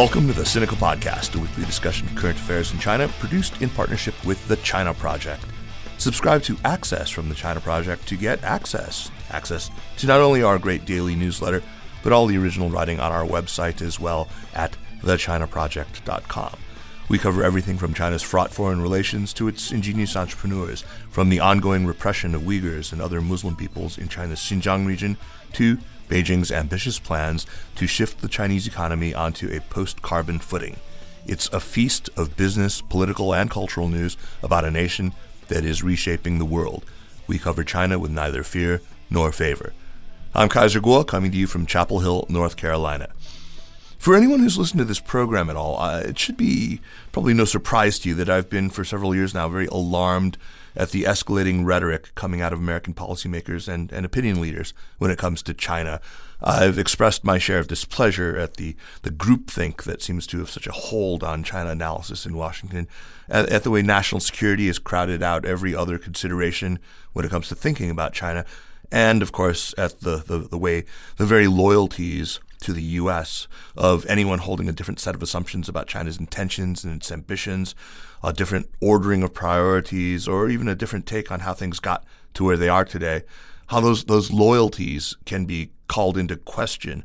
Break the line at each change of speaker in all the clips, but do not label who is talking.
Welcome to the Sinica Podcast, a weekly discussion of current affairs in China, produced in partnership with the China Project. Subscribe to Access from the China Project to get access. Access to not only our great daily newsletter, but all the original writing on our website as well at thechinaproject.com. We cover everything from China's fraught foreign relations to its ingenious entrepreneurs, from the ongoing repression of Uyghurs and other Muslim peoples in China's Xinjiang region to Beijing's ambitious plans to shift the Chinese economy onto a post carbon footing. It's a feast of business, political, and cultural news about a nation that is reshaping the world. We cover China with neither fear nor favor. I'm Kaiser Kuo, coming to you from Chapel Hill, North Carolina. For anyone who's listened to this program at all, uh, it should be probably no surprise to you that I've been for several years now very alarmed at the escalating rhetoric coming out of American policymakers and, and opinion leaders when it comes to China. I've expressed my share of displeasure at the, the groupthink that seems to have such a hold on China analysis in Washington, at, at the way national security has crowded out every other consideration when it comes to thinking about China, and of course at the, the, the way the very loyalties to the U.S. of anyone holding a different set of assumptions about China's intentions and its ambitions, a different ordering of priorities, or even a different take on how things got to where they are today, how those those loyalties can be called into question.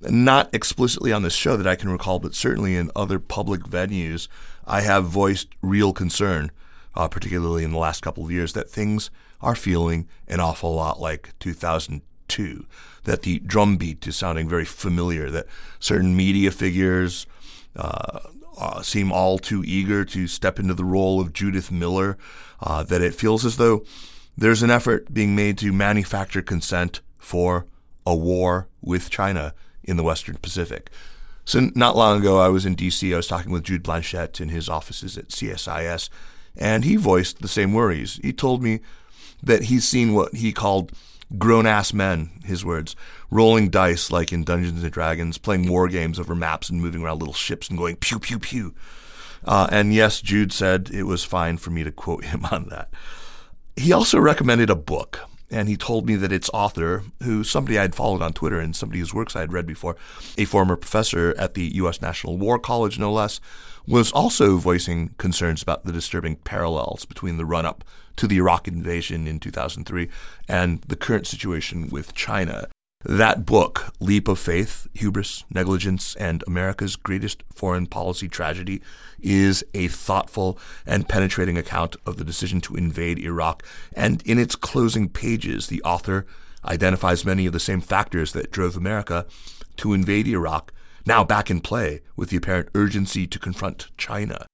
Not explicitly on this show that I can recall, but certainly in other public venues, I have voiced real concern, uh, particularly in the last couple of years, that things are feeling an awful lot like 2002 that the drumbeat is sounding very familiar, that certain media figures uh, uh, seem all too eager to step into the role of Judith Miller, uh, that it feels as though there's an effort being made to manufacture consent for a war with China in the Western Pacific. So, not long ago, I was in DC. I was talking with Jude Blanchette in his offices at CSIS, and he voiced the same worries. He told me that he's seen what he called grown ass men, his words, rolling dice like in Dungeons and Dragons, playing war games over maps and moving around little ships and going pew pew pew. Uh, and yes, Jude said it was fine for me to quote him on that. He also recommended a book, and he told me that its author, who somebody I had followed on Twitter and somebody whose works I had read before, a former professor at the U.S. National War College, no less, was also voicing concerns about the disturbing parallels between the run up to the Iraq invasion in 2003 and the current situation with China. That book, Leap of Faith Hubris, Negligence, and America's Greatest Foreign Policy Tragedy, is a thoughtful and penetrating account of the decision to invade Iraq. And in its closing pages, the author identifies many of the same factors that drove America to invade Iraq, now back in play with the apparent urgency to confront China.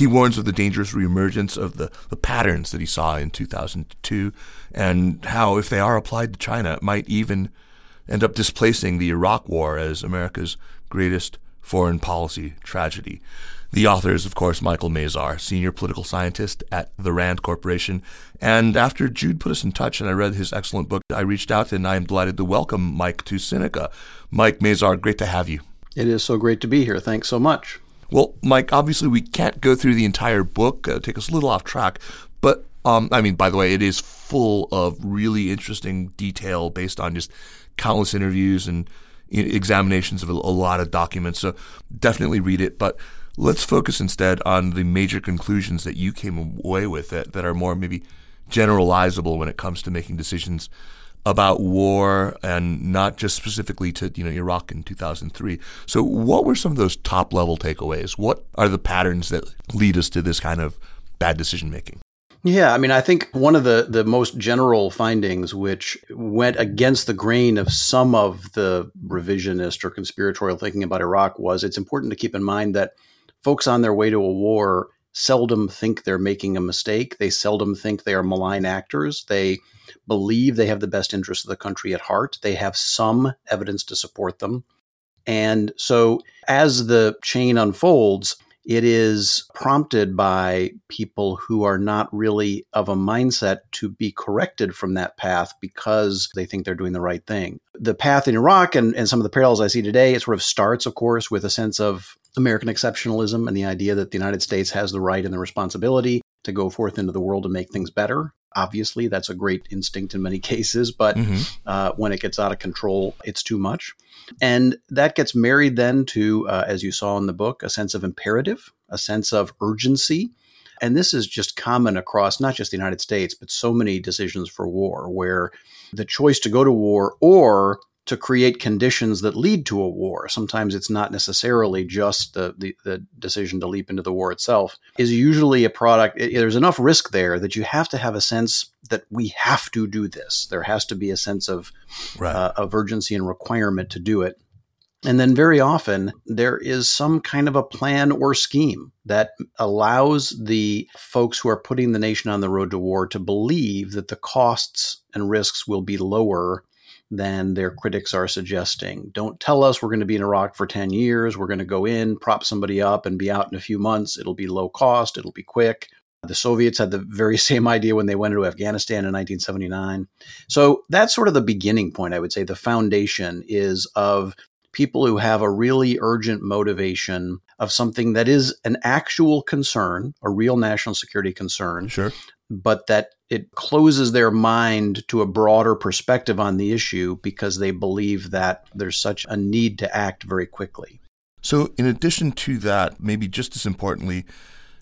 He warns of the dangerous reemergence of the, the patterns that he saw in 2002 and how, if they are applied to China, it might even end up displacing the Iraq War as America's greatest foreign policy tragedy. The author is, of course, Michael Mazarr, senior political scientist at the RAND Corporation. And after Jude put us in touch and I read his excellent book, I reached out and I am delighted to welcome Mike to Sinica. Mike Mazarr, great to have you.
It is so great to be here. Thanks so much.
Well, Mike, obviously we can't go through the entire book, take us a little off track, but um, I mean, by the way, it is full of really interesting detail based on just countless interviews and examinations of a, a lot of documents. So definitely read it. But let's focus instead on the major conclusions that you came away with that, that are more maybe generalizable when it comes to making decisions about war and not just specifically to you know Iraq in 2003. So what were some of those top level takeaways? What are the patterns that lead us to this kind of bad decision making?
Yeah, I mean, I think one of the, the most general findings, which went against the grain of some of the revisionist or conspiratorial thinking about Iraq, was it's important to keep in mind that folks on their way to a war seldom think they're making a mistake. They seldom think they are malign actors. They believe they have the best interests of the country at heart. They have some evidence to support them. And so as the chain unfolds, it is prompted by people who are not really of a mindset to be corrected from that path because they think they're doing the right thing. The path in Iraq and, and some of the parallels I see today, it sort of starts, of course, with a sense of American exceptionalism and the idea that the United States has the right and the responsibility to go forth into the world to make things better. Obviously, that's a great instinct in many cases, but mm-hmm. uh, when it gets out of control, it's too much. And that gets married then to, uh, as you saw in the book, a sense of imperative, a sense of urgency. And this is just common across not just the United States, but so many decisions for war, where the choice to go to war or to create conditions that lead to a war. Sometimes it's not necessarily just the, the, the, decision to leap into the war itself, is usually a product. It, there's enough risk there that you have to have a sense that we have to do this. There has to be a sense of, right. uh, of urgency and requirement to do it. And then very often there is some kind of a plan or scheme that allows the folks who are putting the nation on the road to war to believe that the costs and risks will be lower than their critics are suggesting. Don't tell us we're going to be in Iraq for 10 years. We're going to go in, prop somebody up, and be out in a few months. It'll be low cost, it'll be quick. The Soviets had the very same idea when they went into Afghanistan in 1979. So that's sort of the beginning point, I would say. The foundation is of people who have a really urgent motivation of something that is an actual concern, a real national security concern.
Sure.
But that it closes their mind to a broader perspective on the issue because they believe that there's such a need to act very quickly.
So, in addition to that, maybe just as importantly,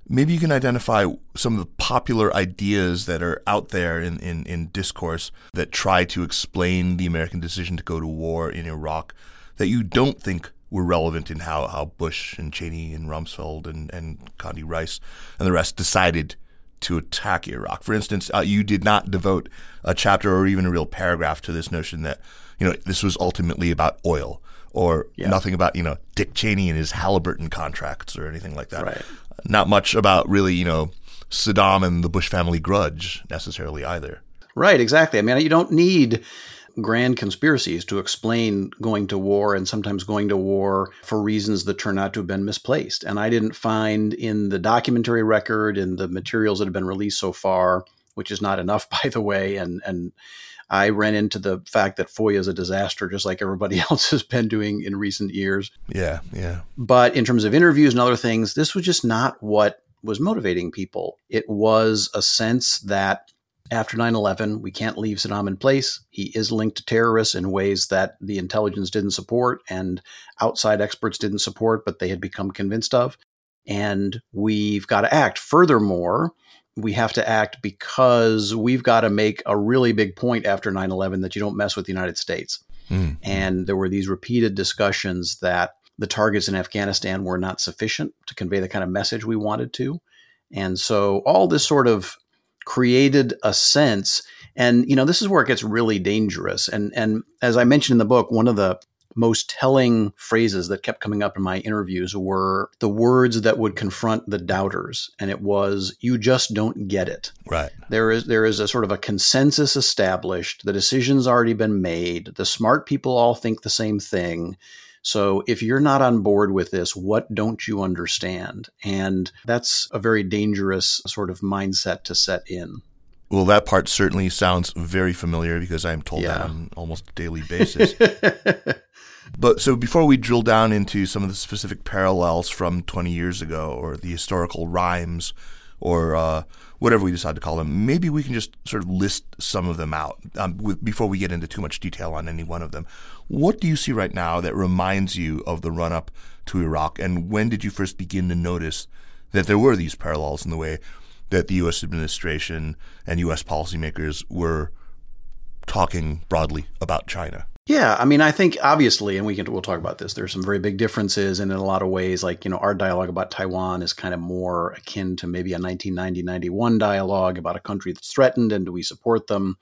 maybe you can identify some of the popular ideas that are out there in, in, in discourse that try to explain the American decision to go to war in Iraq that you don't think were relevant in how, how Bush and Cheney and Rumsfeld and, and Condi Rice and the rest decided to attack Iraq. For instance, uh, you did not devote a chapter or even a real paragraph to this notion that, you know, this was ultimately about oil or yeah. nothing about, you know, Dick Cheney and his Halliburton contracts or anything like that.
Right.
Not much about really, you know, Saddam and the Bush family grudge necessarily either.
Right, exactly. I mean, you don't need grand conspiracies to explain going to war and sometimes going to war for reasons that turn out to have been misplaced. And I didn't find in the documentary record and the materials that have been released so far, which is not enough, by the way, and and I ran into the fact that FOIA is a disaster, just like everybody else has been doing in recent years.
Yeah, yeah.
But in terms of interviews and other things, this was just not what was motivating people. It was a sense that after 9 11, we can't leave Saddam in place. He is linked to terrorists in ways that the intelligence didn't support and outside experts didn't support, but they had become convinced of. And we've got to act. Furthermore, we have to act because we've got to make a really big point after 9 11 that you don't mess with the United States. Mm. And there were these repeated discussions that the targets in Afghanistan were not sufficient to convey the kind of message we wanted to. And so all this sort of created a sense. And you know this is where it gets really dangerous. And and as i mentioned in the book one of the most telling phrases that kept coming up in my interviews were the words that would confront the doubters. And it was you just don't get it.
Right.
There is there is a sort of a consensus established the decision's already been made the smart people all think the same thing so if you're not on board with this, what don't you understand? And that's a very dangerous sort of mindset to set in.
Well, that part certainly sounds very familiar because I'm told yeah. that on almost a daily basis. but so before we drill down into some of the specific parallels from 20 years ago or the historical rhymes or uh, whatever we decide to call them, maybe we can just sort of list some of them out um, with, before we get into too much detail on any one of them. What do you see right now that reminds you of the run up to Iraq? And when did you first begin to notice that there were these parallels in the way that the U.S. administration and U.S. policymakers were talking broadly about China?
Yeah, I mean, I think obviously, and we can we'll talk about this. There's some very big differences, and in a lot of ways, like you know, our dialogue about Taiwan is kind of more akin to maybe a 1990-91 dialogue about a country that's threatened, and do we support them?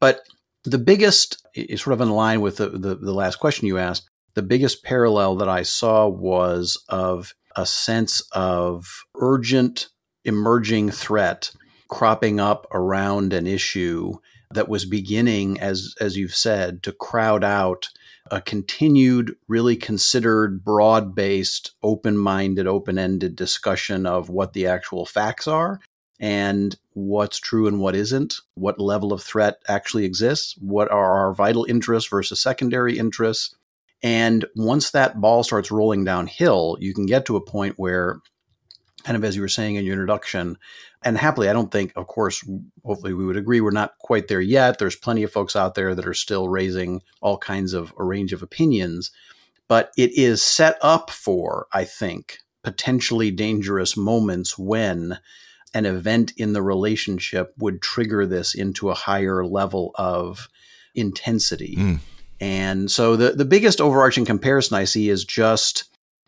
But the biggest is sort of in line with the, the, the last question you asked. The biggest parallel that I saw was of a sense of urgent emerging threat cropping up around an issue that was beginning, as as you've said, to crowd out a continued, really considered, broad based, open minded, open ended discussion of what the actual facts are and what's true and what isn't, what level of threat actually exists, what are our vital interests versus secondary interests. And once that ball starts rolling downhill, you can get to a point where kind of as you were saying in your introduction. And happily, I don't think, of course, hopefully we would agree we're not quite there yet. There's plenty of folks out there that are still raising all kinds of a range of opinions. But it is set up for, I think, potentially dangerous moments when an event in the relationship would trigger this into a higher level of intensity. Mm. And so the, the biggest overarching comparison I see is just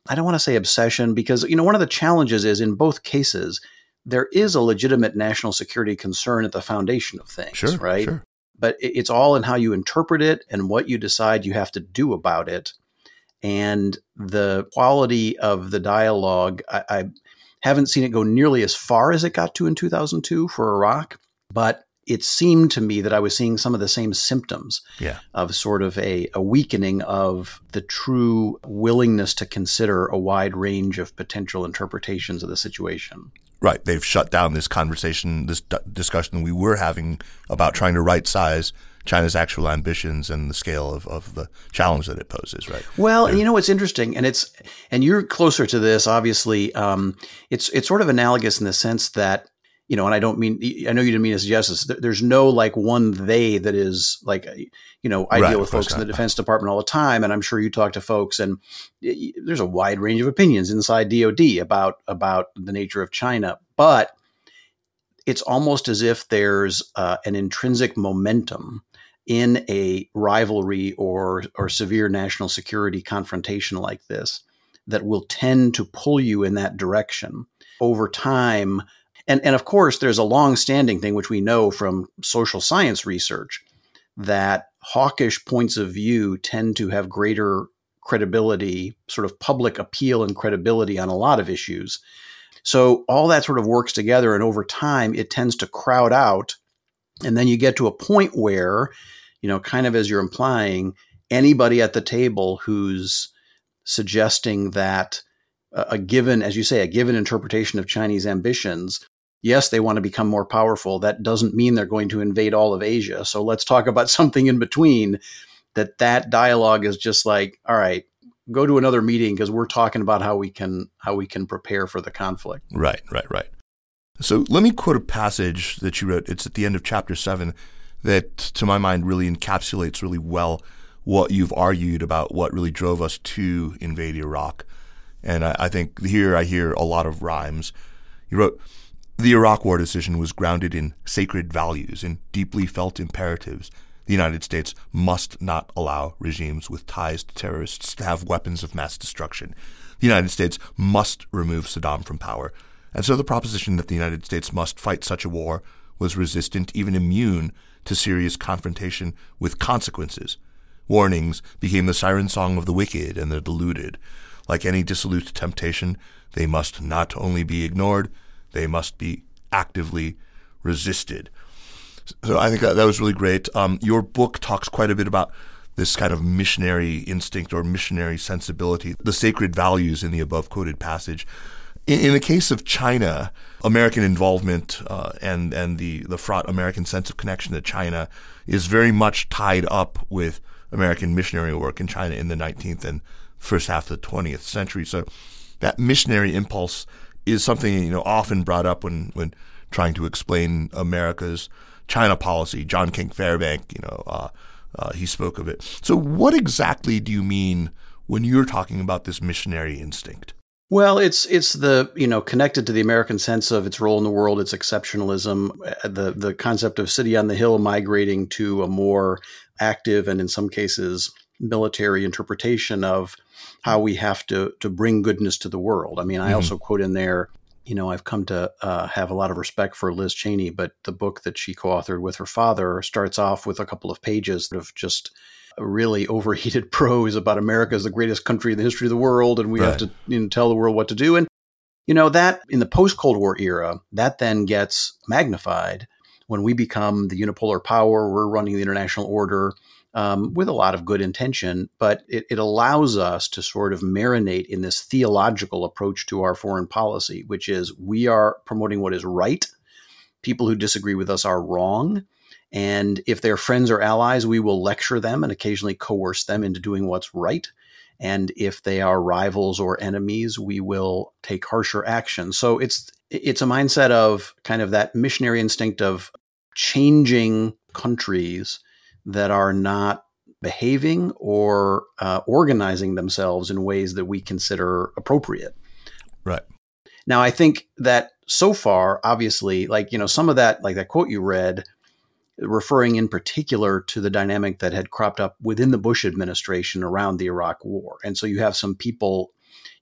I don't want to say obsession because you know one of the challenges is in both cases there is a legitimate national security concern at the foundation of things,
sure,
right?
Sure.
But it's all in how you interpret it and what you decide you have to do about it. And the quality of the dialogue, I, I haven't seen it go nearly as far as it got to in 2002 for Iraq, but it seemed to me that I was seeing some of the same symptoms
yeah.
of sort of a, a weakening of the true willingness to consider a wide range of potential interpretations of the situation.
Right. They've shut down this conversation, this d- discussion we were having about trying to right size China's actual ambitions and the scale of, of the challenge that it poses, right?
Well, and you know what's interesting, and it's and you're closer to this. Obviously, um, it's it's sort of analogous in the sense that you know, and I don't mean, I know you didn't mean to suggest this. There's no like one they that is like, you know, I right, deal with folks in the Defense Department all the time, and I'm sure you talk to folks, and there's a wide range of opinions inside DoD about about the nature of China, but it's almost as if there's uh, an intrinsic momentum in a rivalry or or severe national security confrontation like this that will tend to pull you in that direction over time and, and of course, there's a long standing thing, which we know from social science research, that hawkish points of view tend to have greater credibility, sort of public appeal and credibility on a lot of issues. So all that sort of works together, and over time, it tends to crowd out. And then you get to a point where, you know, kind of as you're implying, anybody at the table who's suggesting that a given, as you say, a given interpretation of Chinese ambitions yes, they want to become more powerful. That doesn't mean they're going to invade all of Asia. So let's talk about something in between. That that dialogue is just like, all right, go to another meeting because we're talking about how we can how we can prepare for the conflict.
Right, right, right. So let me quote a passage that you wrote. It's at the end of chapter seven that, to my mind, really encapsulates really well what you've argued about what really drove us to invade Iraq. And I, I think here I hear a lot of rhymes. You wrote, the Iraq War decision was grounded in sacred values and deeply felt imperatives. The United States must not allow regimes with ties to terrorists to have weapons of mass destruction. The United States must remove Saddam from power. And so the proposition that the United States must fight such a war was resistant, even immune, to serious confrontation with consequences. Warnings became the siren song of the wicked and the deluded. Like any dissolute temptation, they must not only be ignored, they must be actively resisted. So I think that, that was really great. Um, your book talks quite a bit about this kind of missionary instinct or missionary sensibility, the sacred values in the above quoted passage. In, in the case of China, American involvement uh, and and the the fraught American sense of connection to China is very much tied up with American missionary work in China in the 19th and first half of the 20th century. So that missionary impulse is something you know often brought up when when trying to explain America's China policy. John King Fairbank, you know, uh, uh, he spoke of it. So, what exactly do you mean when you're talking about this missionary instinct?
Well, it's it's the you know connected to the American sense of its role in the world, its exceptionalism, uh, the the concept of city on the hill migrating to a more active and in some cases military interpretation of how we have to to bring goodness to the world. I mean, I mm-hmm. also quote in there, you know, I've come to uh, have a lot of respect for Liz Cheney, but the book that she co-authored with her father starts off with a couple of pages of just really overheated prose about America is the greatest country in the history of the world, and we right. have to you know, tell the world what to do. And you know that in the post Cold War era, that then gets magnified when we become the unipolar power. We're running the international order um, with a lot of good intention, but it, it allows us to sort of marinate in this theological approach to our foreign policy, which is we are promoting what is right. People who disagree with us are wrong. And if they're friends or allies, we will lecture them and occasionally coerce them into doing what's right. And if they are rivals or enemies, we will take harsher action. So it's it's a mindset of kind of that missionary instinct of changing countries that are not behaving or uh, organizing themselves in ways that we consider appropriate.
Right.
Now, I think that so far, obviously, like, you know, some of that, like that quote you read, referring in particular to the dynamic that had cropped up within the Bush administration around the Iraq war. And so you have some people,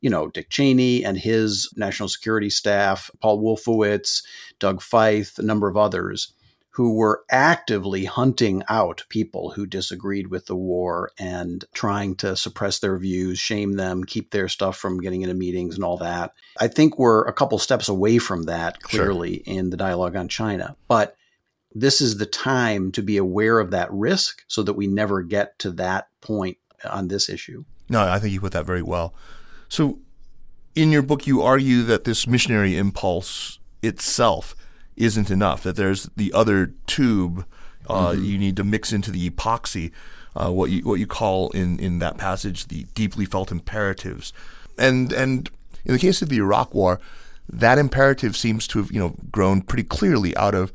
you know, Dick Cheney and his national security staff, Paul Wolfowitz, Doug Feith, a number of others who were actively hunting out people who disagreed with the war and trying to suppress their views, shame them, keep their stuff from getting into meetings and all that. I think we're a couple steps away from that clearly sure. in the dialogue on China. But this is the time to be aware of that risk so that we never get to that point on this issue.
No, I think you put that very well. So, in your book, you argue that this missionary impulse itself isn't enough. That there's the other tube uh, mm-hmm. you need to mix into the epoxy, uh, what you what you call in in that passage the deeply felt imperatives, and and in the case of the Iraq War, that imperative seems to have you know grown pretty clearly out of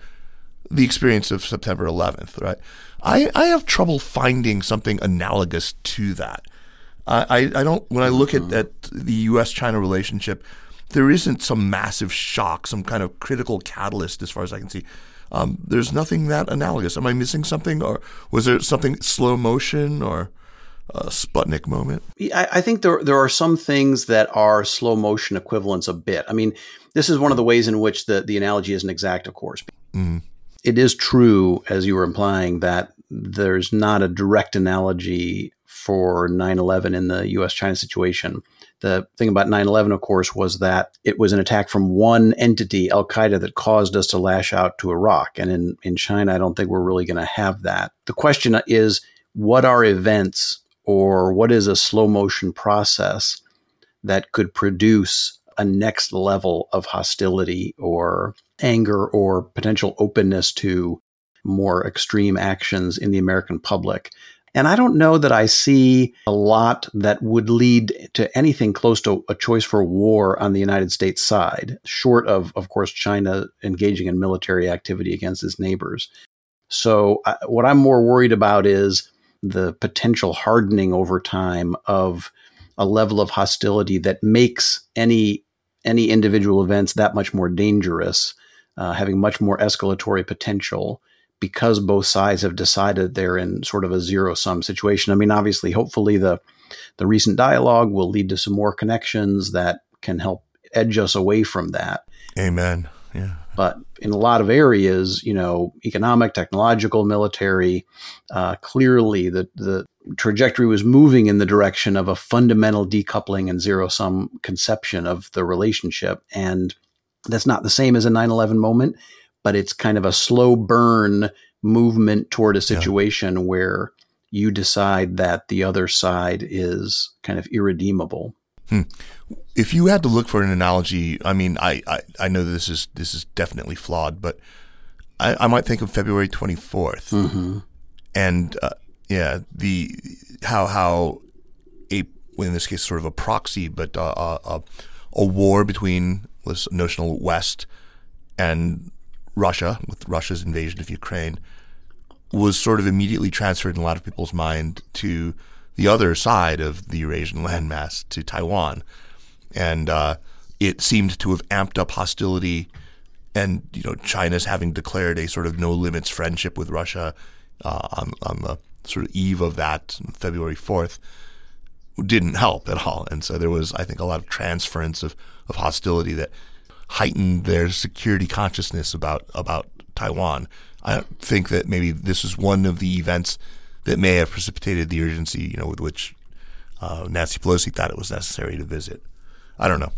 the experience of September 11th. Right, I I have trouble finding something analogous to that. I, I don't when I look at, mm-hmm. at the U.S. China relationship, there isn't some massive shock, some kind of critical catalyst, as far as I can see. Um, there's nothing that analogous. Am I missing something, or was there something slow motion or a Sputnik moment?
I, I think there there are some things that are slow motion equivalents a bit. I mean, this is one of the ways in which the the analogy isn't exact, of course. Mm-hmm. It is true, as you were implying, that there's not a direct analogy for 9/11 in the U.S. China situation. The thing about 9 11, of course, was that it was an attack from one entity, Al Qaeda, that caused us to lash out to Iraq. And in, in China, I don't think we're really going to have that. The question is what are events or what is a slow motion process that could produce a next level of hostility or anger or potential openness to more extreme actions in the American public? And I don't know that I see a lot that would lead to anything close to a choice for war on the United States side, short of, of course, China engaging in military activity against its neighbors. So, uh, what I'm more worried about is the potential hardening over time of a level of hostility that makes any any individual events that much more dangerous, uh, having much more escalatory potential because both sides have decided they're in sort of a zero sum situation. I mean, obviously, hopefully the the recent dialogue will lead to some more connections that can help edge us away from that.
Amen. Yeah.
But in a lot of areas, you know, economic, technological, military, uh, clearly the the trajectory was moving in the direction of a fundamental decoupling and zero sum conception of the relationship, and that's not the same as a 9-11 moment but it's kind of a slow burn movement toward a situation yeah. where you decide that the other side is kind of irredeemable.
Hmm. If you had to look for an analogy, I mean, I, I, I know this is this is definitely flawed, but I, I might think of February 24th, mm-hmm. and uh, yeah, the how how a in this case sort of a proxy, but uh, a, uh, uh, a war between this notional West and Russia, with Russia's invasion of Ukraine, was sort of immediately transferred in a lot of people's mind to the other side of the Eurasian landmass, to Taiwan. And uh, it seemed to have amped up hostility. And, you know, China's having declared a sort of no limits friendship with Russia uh, on, on the sort of eve of that, February 4th, didn't help at all. And so there was, I think, a lot of transference of, of hostility that heightened their security consciousness about about Taiwan. I think that maybe this is one of the events that may have precipitated the urgency, you know, with which uh, Nancy Pelosi thought it was necessary to visit. I don't know,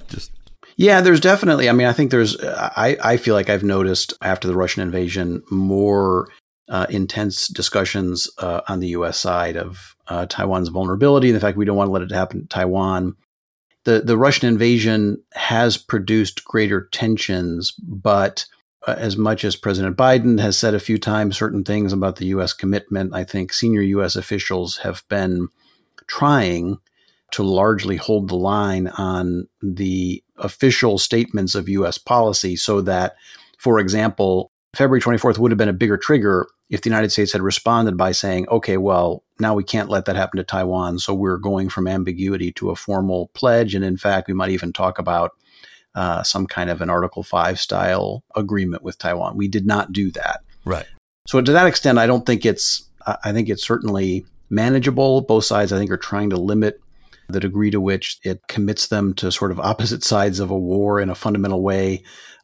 just.
Yeah, there's definitely. I mean, I think there's. I I feel like I've noticed after the Russian invasion more uh, intense discussions uh, on the U.S. side of uh, Taiwan's vulnerability and the fact we don't want to let it happen to Taiwan the the Russian invasion has produced greater tensions, but uh, as much as President Biden has said a few times certain things about the U.S. commitment, I think senior U.S. officials have been trying to largely hold the line on the official statements of U.S. policy so that, for example, February 24th would have been a bigger trigger if the United States had responded by saying, okay, well, now we can't let that happen to Taiwan. So we're going from ambiguity to a formal pledge. And in fact, we might even talk about uh, some kind of an Article 5 style agreement with Taiwan. We did not do that.
Right.
So to that extent, I don't think it's, I think it's certainly manageable. Both sides, I think, are trying to limit the degree to which it commits them to sort of opposite sides of a war in a fundamental way.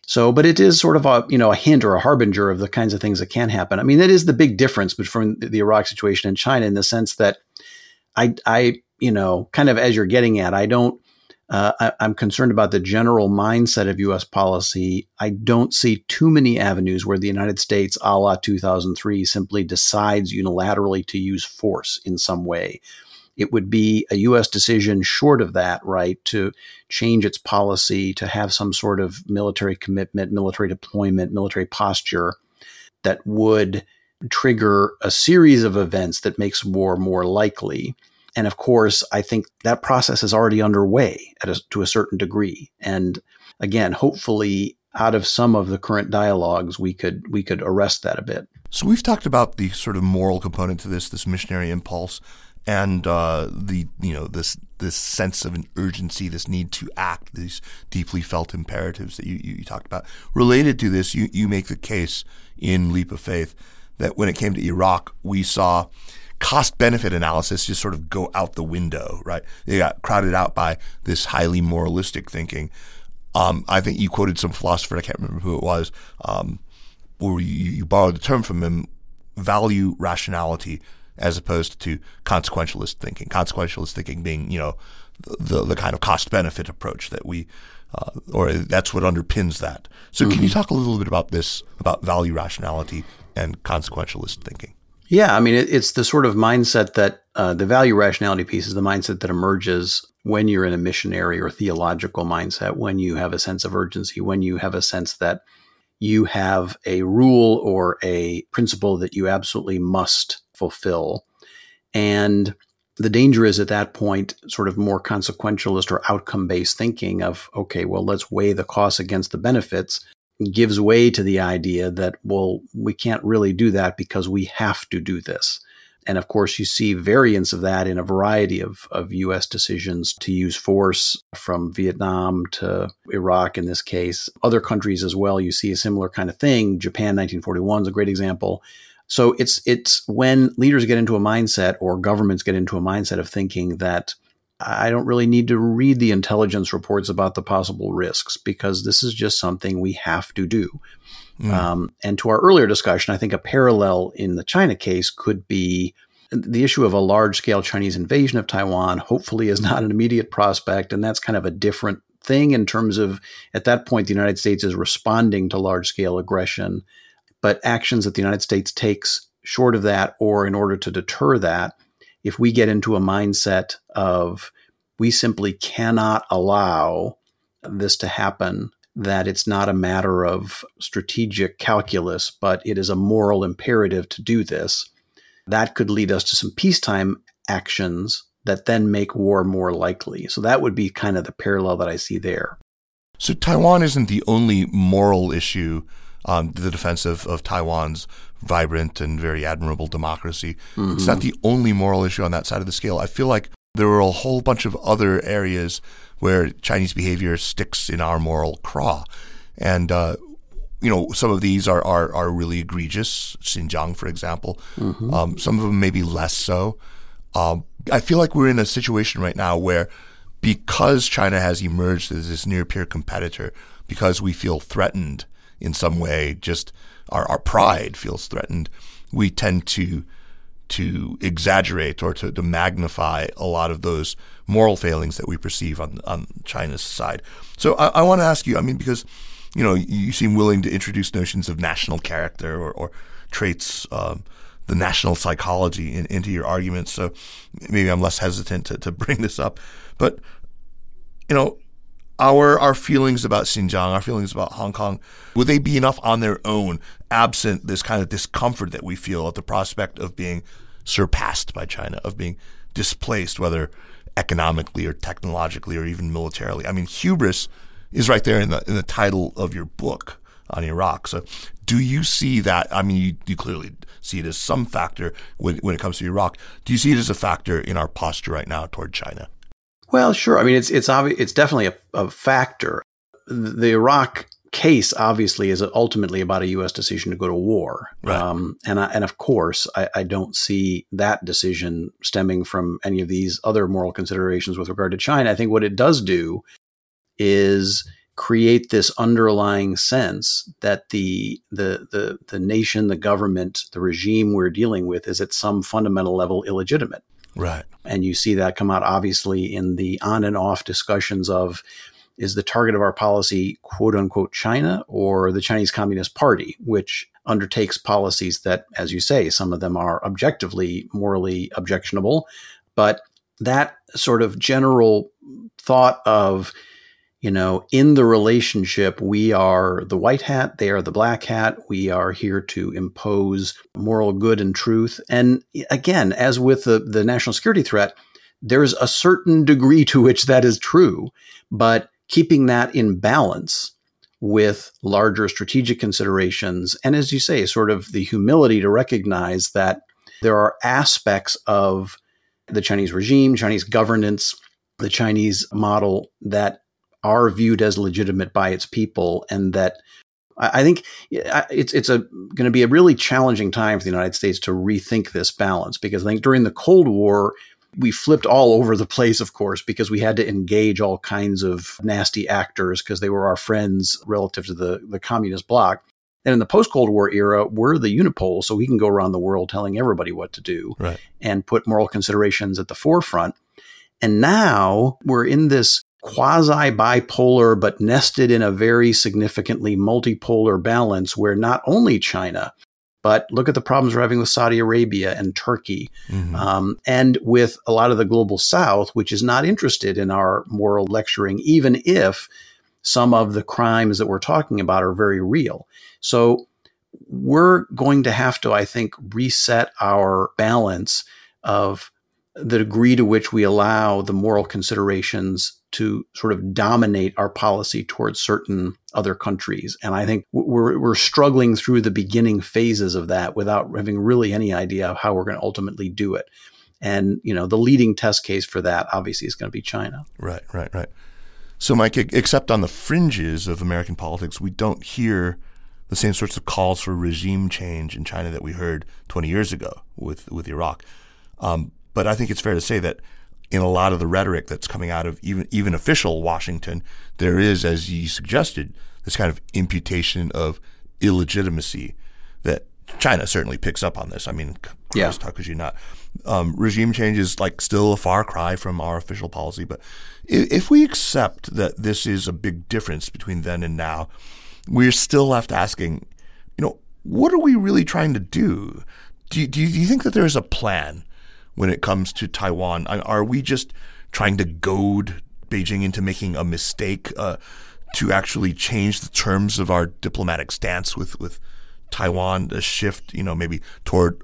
So, but it is sort of a you know a hint or a harbinger of the kinds of things that can happen. I mean, that is the big difference between the Iraq situation and China in the sense that I, I you know, kind of as you're getting at, I don't. Uh, I, I'm concerned about the general mindset of U.S. policy. I don't see too many avenues where the United States, a la 2003, simply decides unilaterally to use force in some way it would be a U.S. decision short of that, right, to change its policy, to have some sort of military commitment, military deployment, military posture that would trigger a series of events that makes war more likely. And of course, I think that process is already underway a, to a certain degree. And again, hopefully, out of some of the current dialogues, we could we could arrest that a bit.
So we've talked about the sort of moral component to this, this missionary impulse and uh, the you know this this sense of an urgency, this need to act, these deeply felt imperatives that you, you talked about. Related to this, you, you make the case in Leap of Faith that when it came to Iraq, we saw cost benefit analysis just sort of go out the window, right? They got crowded out by this highly moralistic thinking. Um, I think you quoted some philosopher, I can't remember who it was, um, where you, you borrowed the term from him value rationality as opposed to consequentialist thinking. Consequentialist thinking being, you know, the the kind of cost benefit approach that we, uh, or that's what underpins that. So, mm-hmm. can you mm-hmm. talk a little bit about this, about value rationality and consequentialist thinking?
Yeah, I mean, it, it's the sort of mindset that uh, the value rationality piece is the mindset that emerges when you're in a missionary or theological mindset, when you have a sense of urgency, when you have a sense that you have a rule or a principle that you absolutely must fulfill. And the danger is at that point sort of more consequentialist or outcome based thinking of, okay, well, let's weigh the costs against the benefits gives way to the idea that, well, we can't really do that because we have to do this. And of course, you see variants of that in a variety of, of U.S. decisions to use force from Vietnam to Iraq in this case. Other countries as well, you see a similar kind of thing. Japan 1941 is a great example. So it's it's when leaders get into a mindset or governments get into a mindset of thinking that I don't really need to read the intelligence reports about the possible risks because this is just something we have to do. Mm. Um, and to our earlier discussion, I think a parallel in the China case could be the issue of a large scale Chinese invasion of Taiwan, hopefully, is not an immediate prospect. And that's kind of a different thing in terms of, at that point, the United States is responding to large scale aggression. But actions that the United States takes short of that, or in order to deter that, if we get into a mindset of we simply cannot allow this to happen, that it's not a matter of strategic calculus, but it is a moral imperative to do this. That could lead us to some peacetime actions that then make war more likely. So that would be kind of the parallel that I see there.
So Taiwan isn't the only moral issue, um, the defense of, of Taiwan's vibrant and very admirable democracy. Mm-hmm. It's not the only moral issue on that side of the scale. I feel like there are a whole bunch of other areas where Chinese behavior sticks in our moral craw. And, uh, you know, some of these are, are, are really egregious. Xinjiang, for example. Mm-hmm. Um, some of them maybe less so. Um, I feel like we're in a situation right now where because China has emerged as this near peer competitor, because we feel threatened in some way, just our, our pride feels threatened, we tend to to exaggerate or to, to magnify a lot of those moral failings that we perceive on on China's side. So I, I want to ask you, I mean, because you know you seem willing to introduce notions of national character or, or traits, um, the national psychology in, into your arguments. So maybe I'm less hesitant to, to bring this up, but you know. Our our feelings about Xinjiang, our feelings about Hong Kong, would they be enough on their own, absent this kind of discomfort that we feel at the prospect of being surpassed by China, of being displaced, whether economically or technologically or even militarily. I mean, hubris is right there in the in the title of your book on Iraq. So, do you see that? I mean, you, you clearly see it as some factor when, when it comes to Iraq. Do you see it as a factor in our posture right now toward China?
Well, sure. I mean, it's it's obvious. It's definitely a, a factor. The Iraq case obviously is ultimately about a U.S. decision to go to war,
right.
um, and I, and of course, I, I, don't see that decision stemming from any of these other moral considerations with regard to China. I think what it does do is create this underlying sense that the the the the nation, the government, the regime we're dealing with is at some fundamental level illegitimate.
Right.
And you see that come out obviously in the on and off discussions of is the target of our policy quote unquote China or the Chinese Communist Party, which undertakes policies that, as you say, some of them are objectively morally objectionable. But that sort of general thought of you know, in the relationship, we are the white hat, they are the black hat. We are here to impose moral good and truth. And again, as with the, the national security threat, there's a certain degree to which that is true, but keeping that in balance with larger strategic considerations. And as you say, sort of the humility to recognize that there are aspects of the Chinese regime, Chinese governance, the Chinese model that are viewed as legitimate by its people, and that I think it's it's a going to be a really challenging time for the United States to rethink this balance because I think during the Cold War we flipped all over the place, of course, because we had to engage all kinds of nasty actors because they were our friends relative to the the communist bloc. And in the post Cold War era, we're the unipole, so we can go around the world telling everybody what to do
right.
and put moral considerations at the forefront. And now we're in this quasi bipolar, but nested in a very significantly multipolar balance where not only China, but look at the problems we're having with Saudi Arabia and Turkey, mm-hmm. um, and with a lot of the global south, which is not interested in our moral lecturing, even if some of the crimes that we're talking about are very real. So we're going to have to, I think, reset our balance of the degree to which we allow the moral considerations to sort of dominate our policy towards certain other countries. And I think we're, we're struggling through the beginning phases of that without having really any idea of how we're going to ultimately do it. And, you know, the leading test case for that obviously is going to be China.
Right, right, right. So, Mike, except on the fringes of American politics, we don't hear the same sorts of calls for regime change in China that we heard 20 years ago with, with Iraq. Um, but I think it's fair to say that in a lot of the rhetoric that's coming out of even even official Washington, there is, as you suggested, this kind of imputation of illegitimacy that China certainly picks up on this. I mean, yeah. how could you not? Um, regime change is like still a far cry from our official policy, but if we accept that this is a big difference between then and now, we're still left asking, you know, what are we really trying to do? Do you, do you, do you think that there is a plan when it comes to Taiwan? Are we just trying to goad Beijing into making a mistake uh, to actually change the terms of our diplomatic stance with, with Taiwan, a shift, you know, maybe toward,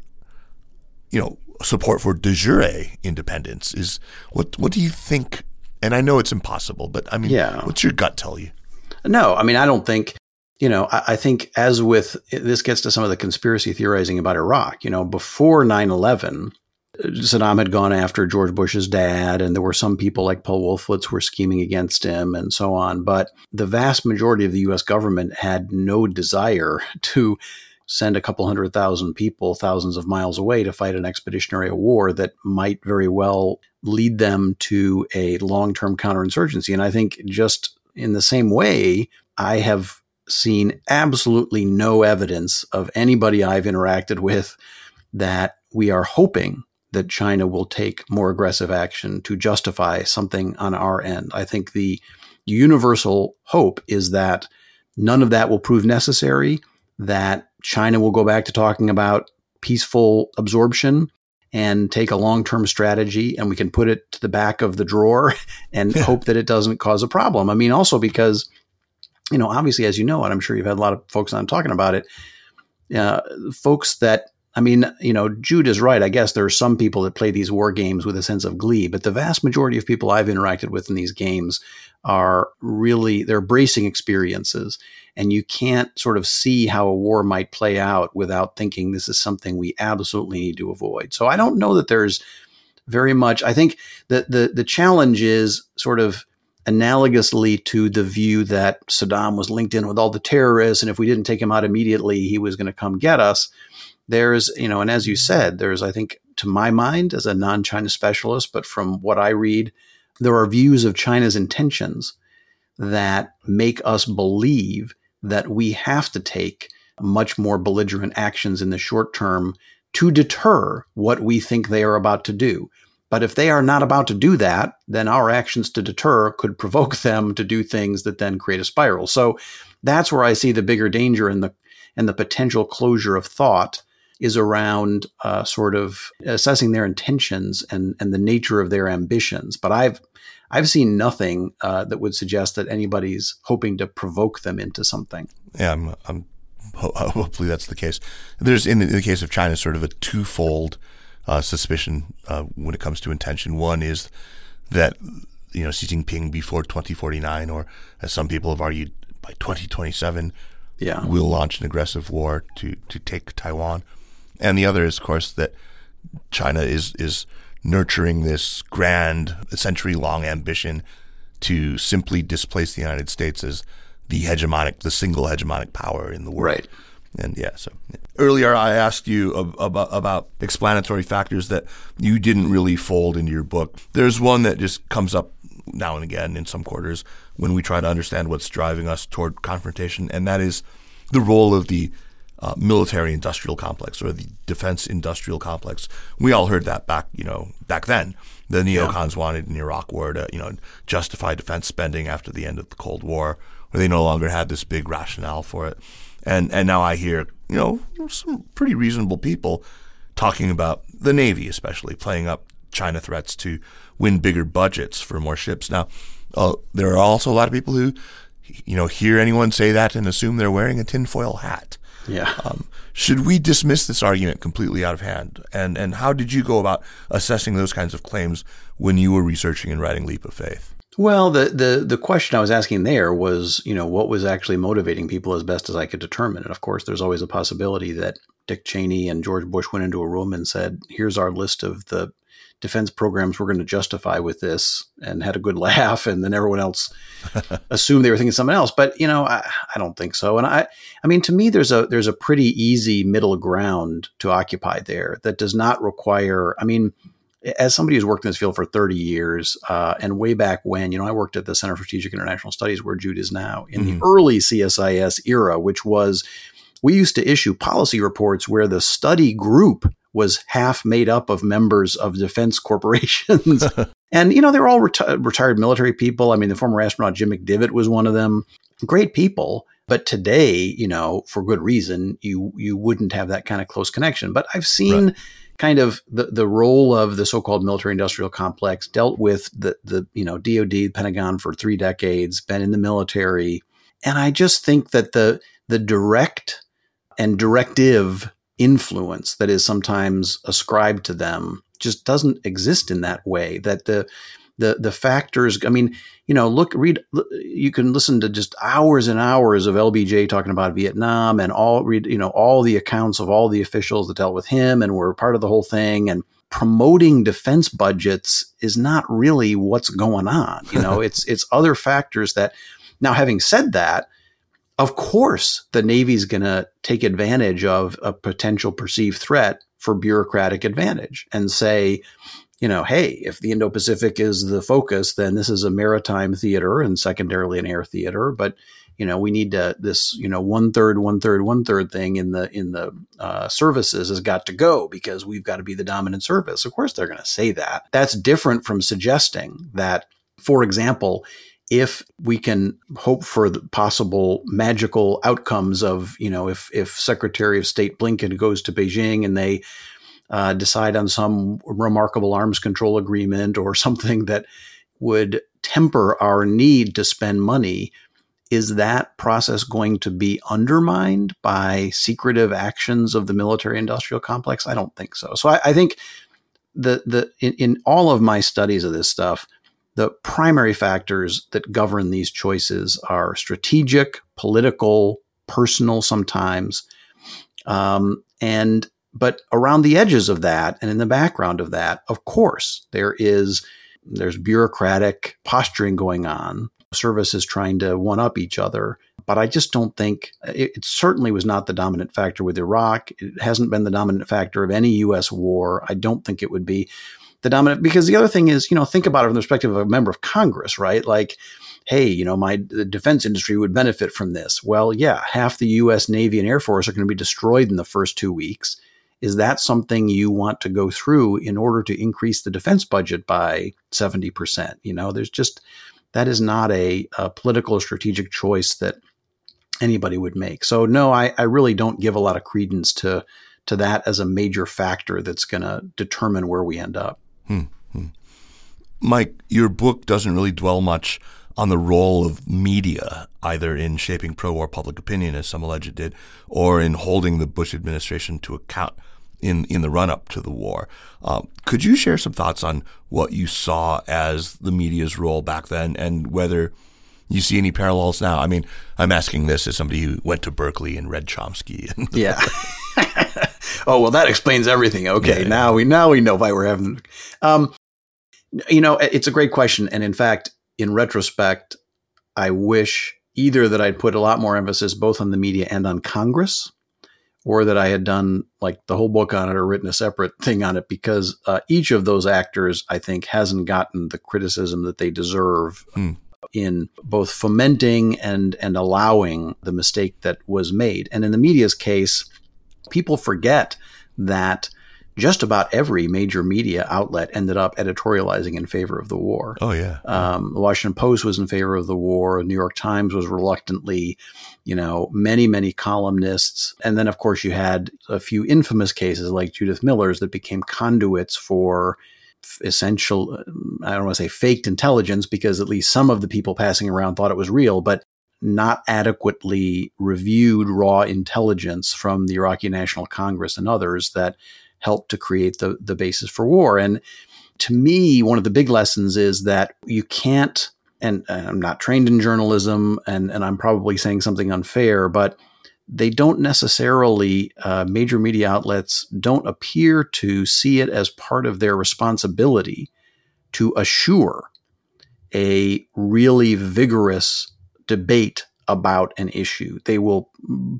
you know, support for de jure independence? Is what what do you think? And I know it's impossible, but I mean, yeah. what's your gut tell you?
No, I mean, I don't think you know, I, I, think as with this gets to some of the conspiracy theorizing about Iraq, you know, before 9 11, Saddam had gone after George Bush's dad, and there were some people like Paul Wolfowitz who were scheming against him and so on. But the vast majority of the U.S. government had no desire to send a couple hundred thousand people thousands of miles away to fight an expeditionary war that might very well lead them to a long term counterinsurgency. And I think just in the same way, I have seen absolutely no evidence of anybody I've interacted with that we are hoping that China will take more aggressive action to justify something on our end. I think the universal hope is that none of that will prove necessary, that China will go back to talking about peaceful absorption and take a long term strategy, and we can put it to the back of the drawer and hope that it doesn't cause a problem. I mean, also because, you know, obviously, as you know, and I'm sure you've had a lot of folks on talking about it, uh, folks that I mean, you know, Jude is right. I guess there are some people that play these war games with a sense of glee, but the vast majority of people I've interacted with in these games are really they're bracing experiences and you can't sort of see how a war might play out without thinking this is something we absolutely need to avoid. So I don't know that there's very much I think that the the challenge is sort of analogously to the view that Saddam was linked in with all the terrorists and if we didn't take him out immediately he was going to come get us. There's, you know, and as you said, there's I think to my mind as a non-China specialist, but from what I read, there are views of China's intentions that make us believe that we have to take much more belligerent actions in the short term to deter what we think they are about to do. But if they are not about to do that, then our actions to deter could provoke them to do things that then create a spiral. So that's where I see the bigger danger in the and the potential closure of thought is around uh, sort of assessing their intentions and and the nature of their ambitions. But I've I've seen nothing uh, that would suggest that anybody's hoping to provoke them into something.
Yeah, I'm, I'm hopefully that's the case. There's in the, in the, case of China sort of a twofold uh, suspicion uh, when it comes to intention. One is that you know Xi Jinping before 2049, or as some people have argued, by 2027,
yeah.
will launch an aggressive war to to take Taiwan. And the other is, of course, that China is is nurturing this grand, century long ambition to simply displace the United States as the hegemonic, the single hegemonic power in the world.
Right.
And yeah, so earlier I asked you about, about explanatory factors that you didn't really fold into your book. There's one that just comes up now and again in some quarters when we try to understand what's driving us toward confrontation, and that is the role of the uh, military industrial complex or the defense industrial complex. We all heard that back, you know, back then. The neocons yeah. wanted in Iraq war to, you know, justify defense spending after the end of the Cold War, where they no longer had this big rationale for it. And and now I hear, you know, some pretty reasonable people talking about the Navy, especially playing up China threats to win bigger budgets for more ships. Now, uh, there are also a lot of people who, you know, hear anyone say that and assume they're wearing a tinfoil hat.
Yeah. Um,
should we dismiss this argument completely out of hand? And and how did you go about assessing those kinds of claims when you were researching and writing Leap of Faith?
Well, the, the the question I was asking there was, you know, what was actually motivating people as best as I could determine. And of course, there's always a possibility that Dick Cheney and George Bush went into a room and said, "Here's our list of the defense programs we're going to justify with this and had a good laugh and then everyone else assumed they were thinking something else but you know I, I don't think so and i i mean to me there's a there's a pretty easy middle ground to occupy there that does not require i mean as somebody who's worked in this field for 30 years uh, and way back when you know i worked at the center for strategic international studies where jude is now in mm-hmm. the early csis era which was we used to issue policy reports where the study group was half made up of members of defense corporations. and, you know, they were all reti- retired military people. I mean, the former astronaut Jim McDivitt was one of them. Great people. But today, you know, for good reason, you you wouldn't have that kind of close connection. But I've seen right. kind of the, the role of the so-called military industrial complex dealt with the the you know DoD Pentagon for three decades, been in the military, and I just think that the the direct and directive influence that is sometimes ascribed to them just doesn't exist in that way that the the the factors i mean you know look read you can listen to just hours and hours of lbj talking about vietnam and all read you know all the accounts of all the officials that dealt with him and were part of the whole thing and promoting defense budgets is not really what's going on you know? It's it's other factors that now having said that of course, the Navy's going to take advantage of a potential perceived threat for bureaucratic advantage and say, you know, hey, if the Indo Pacific is the focus, then this is a maritime theater and secondarily an air theater. But you know, we need to this you know one third, one third, one third thing in the in the uh, services has got to go because we've got to be the dominant service. Of course, they're going to say that. That's different from suggesting that, for example, if we can hope for the possible magical outcomes of, you know, if, if Secretary of State Blinken goes to Beijing and they uh, decide on some remarkable arms control agreement or something that would temper our need to spend money is that process going to be undermined by secretive actions of the military industrial complex? I don't think so. So I, I think the the in, in all of my studies of this stuff, the primary factors that govern these choices are strategic, political, personal, sometimes, um, and but around the edges of that and in the background of that, of course, there is there's bureaucratic posturing going on services trying to one up each other. But I just don't think it, it, certainly was not the dominant factor with Iraq. It hasn't been the dominant factor of any U.S. war. I don't think it would be the dominant because the other thing is, you know, think about it from the perspective of a member of Congress, right? Like, hey, you know, my the defense industry would benefit from this. Well, yeah, half the U.S. Navy and Air Force are going to be destroyed in the first two weeks. Is that something you want to go through in order to increase the defense budget by 70%? You know, there's just that is not a, a political or strategic choice that anybody would make. So no, I, I really don't give a lot of credence to to that as a major factor that's going to determine where we end up. Hmm,
hmm. Mike, your book doesn't really dwell much on the role of media, either in shaping pro-war public opinion, as some allege it did, or in holding the Bush administration to account in in the run up to the war. Um, could you share some thoughts on what you saw as the media's role back then, and whether you see any parallels now? I mean, I'm asking this as somebody who went to Berkeley and read Chomsky.
yeah. oh well, that explains everything. Okay, yeah, now we now we know why we're having. Um, you know, it's a great question, and in fact, in retrospect, I wish either that I'd put a lot more emphasis both on the media and on Congress or that I had done like the whole book on it or written a separate thing on it because uh, each of those actors, I think, hasn't gotten the criticism that they deserve mm. in both fomenting and and allowing the mistake that was made. And in the media's case, people forget that just about every major media outlet ended up editorializing in favor of the war.
Oh yeah.
Um, the Washington Post was in favor of the war. The New York Times was reluctantly, you know, many many columnists, and then of course you had a few infamous cases like Judith Miller's that became conduits for essential. I don't want to say faked intelligence because at least some of the people passing around thought it was real, but not adequately reviewed raw intelligence from the Iraqi National Congress and others that helped to create the, the basis for war. And to me, one of the big lessons is that you can't, and, I'm not trained in journalism, and, and I'm probably saying something unfair, but they don't necessarily, uh, major media outlets don't appear to see it as part of their responsibility to assure a really vigorous debate about an issue. They will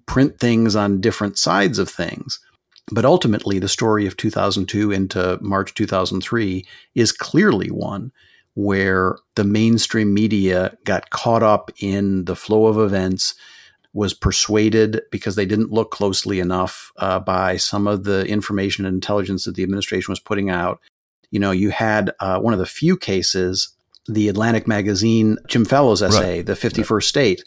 print things on different sides of things, but ultimately, the story of 2002 into March 2003 is clearly one where the mainstream media got caught up in the flow of events, was persuaded because they didn't look closely enough uh, by some of the information and intelligence that the administration was putting out. You know, you had uh, one of the few cases, the Atlantic magazine Jim Fallows essay, right. The 51st right. State,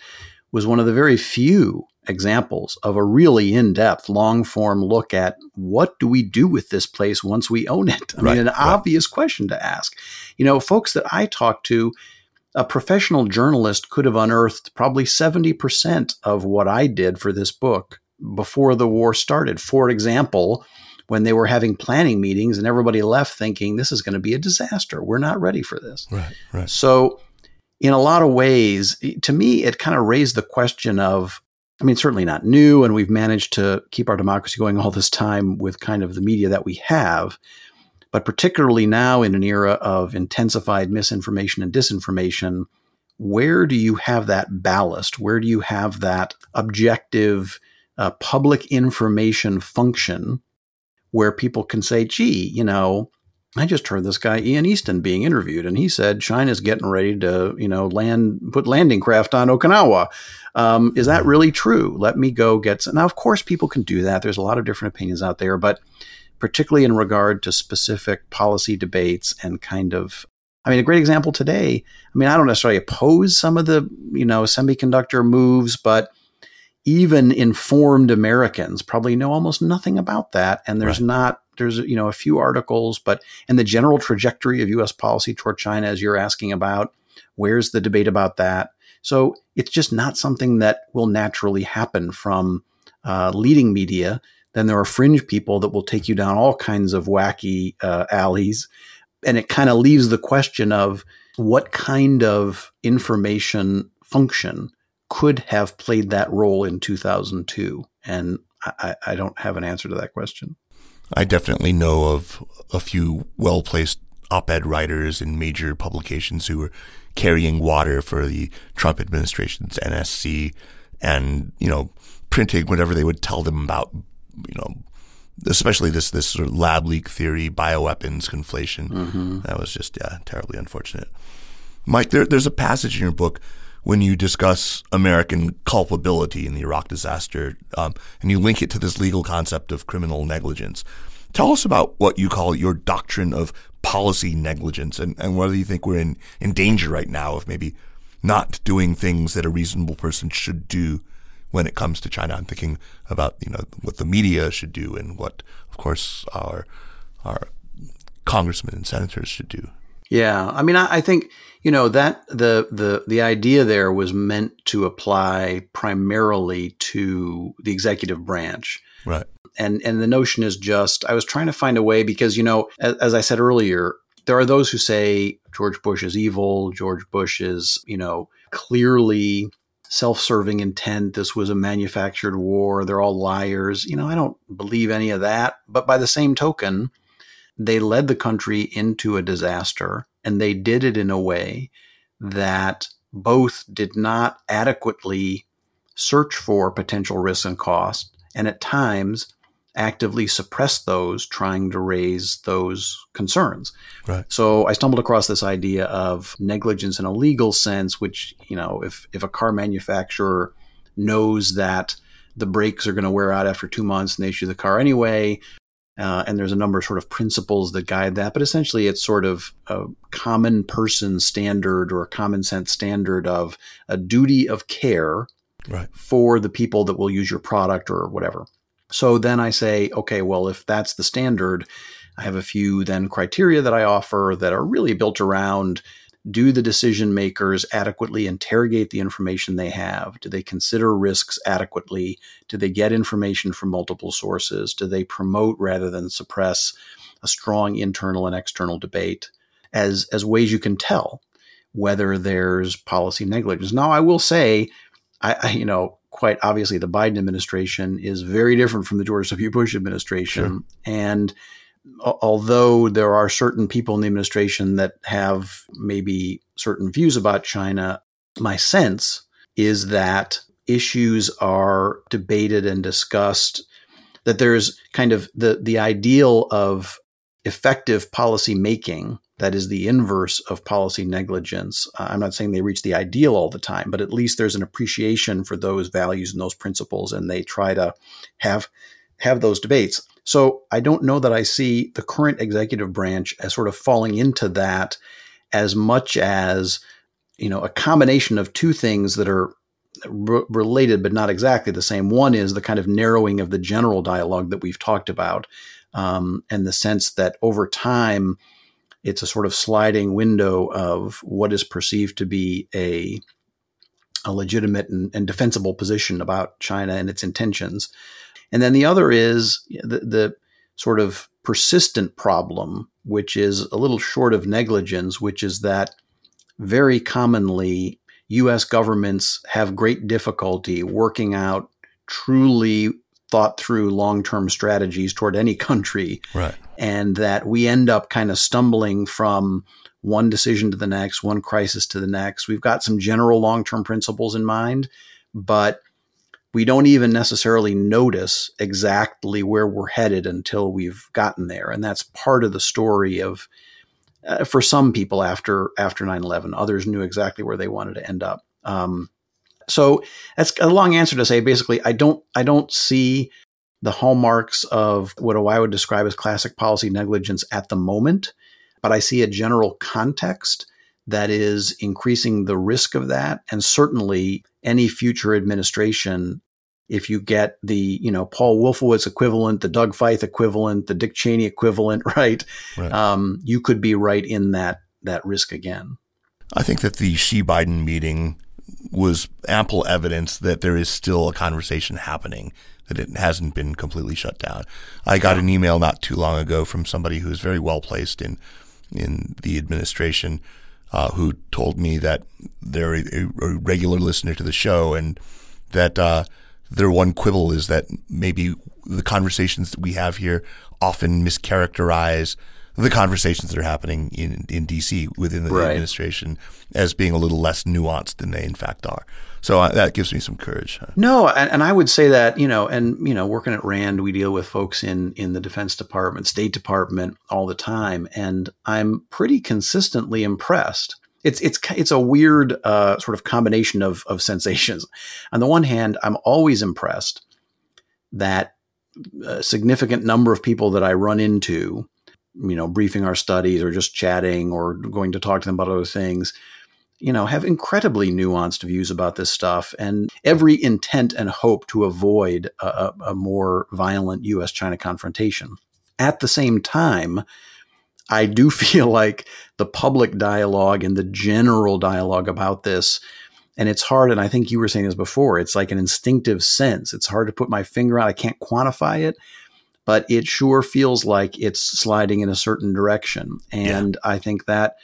was one of the very few examples of a really in-depth long-form look at what do we do with this place once we own it? I right, mean an obvious question to ask. You know folks that i talked to a professional journalist could have unearthed probably 70% of what i did for this book before the war started. For example when they were having planning meetings and everybody left thinking this is going to be a disaster we're not ready for this
right right
so in a lot of ways, to me, it kind of raised the question of I mean, certainly not new, and we've managed to keep our democracy going all this time with kind of the media that we have. But particularly now in an era of intensified misinformation and disinformation, where do you have that ballast? Where do you have that objective uh, public information function where people can say, gee, you know, I just heard this guy Ian Easton being interviewed, and he said China's getting ready to, you know, land put landing craft on Okinawa. Um, is that really true? Let me go get some. Now, of course, people can do that. There's a lot of different opinions out there, but particularly in regard to specific policy debates and kind of I mean, a great example today. I mean, I don't necessarily oppose some of the, you know, semiconductor moves, but even informed Americans probably know almost nothing about that. And there's right. not there's you know a few articles, but and the general trajectory of U.S. policy toward China, as you're asking about, where's the debate about that? So it's just not something that will naturally happen from uh, leading media. Then there are fringe people that will take you down all kinds of wacky uh, alleys. And it kind of leaves the question of what kind of information function could have played that role in 2002? And I, I don't have an answer to that question.
I definitely know of a few well placed op ed writers in major publications who were carrying water for the Trump administration's NSC and, you know, printing whatever they would tell them about, you know, especially this this sort of lab leak theory, bioweapons conflation. Mm-hmm. That was just yeah, terribly unfortunate. Mike, there, there's a passage in your book when you discuss American culpability in the Iraq disaster, um, and you link it to this legal concept of criminal negligence. Tell us about what you call your doctrine of policy negligence and, and whether you think we're in, in danger right now of maybe not doing things that a reasonable person should do when it comes to China. I'm thinking about, you know, what the media should do and what, of course, our our congressmen and senators should do.
Yeah, I mean, I, I, think you know that the the the idea there was meant to apply primarily to the executive branch,
right?
And and the notion is just I was trying to find a way because you know, as, as I said earlier, there are those who say George Bush is evil, George Bush is you know clearly self-serving intent this was a manufactured war they're all liars. You know i don't believe any of that but by the same token they led the country into a disaster and they did it in a way that both did not adequately search for potential risks and costs and at times actively suppress those trying to raise those concerns.
Right.
So I stumbled across this idea of negligence in a legal sense, which, you know, if, if a car manufacturer knows that the brakes are going to wear out after two months and they issue the car anyway, uh, and there's a number of sort of principles that guide that, but essentially it's sort of a common person standard or a common sense standard of a duty of care
right.
for the people that will use your product or whatever. So then I say, okay, well, if that's the standard, I have a few then criteria that I offer that are really built around do the decision makers adequately interrogate the information they have? Do they consider risks adequately? Do they get information from multiple sources? Do they promote rather than suppress a strong internal and external debate as, as ways you can tell whether there's policy negligence? Now, I will say, I, I you know, quite obviously the Biden administration is very different from the George W. Bush administration. Sure. And although there are certain people in the administration that have maybe certain views about China, my sense is that issues are debated and discussed, that there's kind of the, the ideal of effective policy making that is the inverse of policy negligence. Uh, I'm not saying they reach the ideal all the time, but at least there's an appreciation for those values and those principles, and they try to have have those debates. So I don't know that I see the current executive branch as sort of falling into that as much as you know a combination of two things that are r- related but not exactly the same. One is the kind of narrowing of the general dialogue that we've talked about, um, and the sense that over time it's a sort of sliding window of what is perceived to be a a legitimate and, and defensible position about China and its intentions. And then the other is the, the sort of persistent problem, which is a little short of negligence, which is that very commonly US governments have great difficulty working out truly thought through long term strategies toward any country.
Right.
And that we end up kind of stumbling from one decision to the next, one crisis to the next. We've got some general long term principles in mind, but we don't even necessarily notice exactly where we're headed until we've gotten there. And that's part of the story of uh, for some people after after 9-11 others knew exactly where they wanted to end up. Um, so that's a long answer to say. Basically i don't i don't see the hallmarks of what i would describe as classic policy negligence at the moment but i see a general context that is increasing the risk of that. And certainly any future administration if you get the you know Paul Wolfowitz equivalent, the Doug Feith equivalent, the Dick Cheney equivalent, right? right. Um, you could be right in that that risk again.
I think that the Xi Biden meeting was ample evidence that there is still a conversation happening, that it hasn't been completely shut down. I got an email not too long ago from somebody who's very well placed in in the administration uh, who told me that they're a, a, regular listener to the show and that uh, their one quibble is that maybe the conversations that we have here often mischaracterize the conversations that are happening in, in DC within the right. administration as being a little less nuanced than they in fact are. So uh, that gives me some courage.
No, and, and, I would say that you know, and you know, working at Rand, we deal with folks in in the Defense Department, State Department all the time, and I'm pretty consistently impressed. It's it's it's a weird uh, sort of combination of of sensations. On the one hand, I'm always impressed that a significant number of people that I run into you know, briefing our studies or just chatting or going to talk to them about other things, you know, have incredibly nuanced views about this stuff and every intent and hope to avoid a, a more violent US China confrontation. At the same time, I do feel like the public dialogue and the general dialogue about this, and it's hard, and I think you were saying this before, it's like an instinctive sense. It's hard to put my finger on, I can't quantify it, but it sure feels like it's sliding in a certain direction. And yeah. I think that,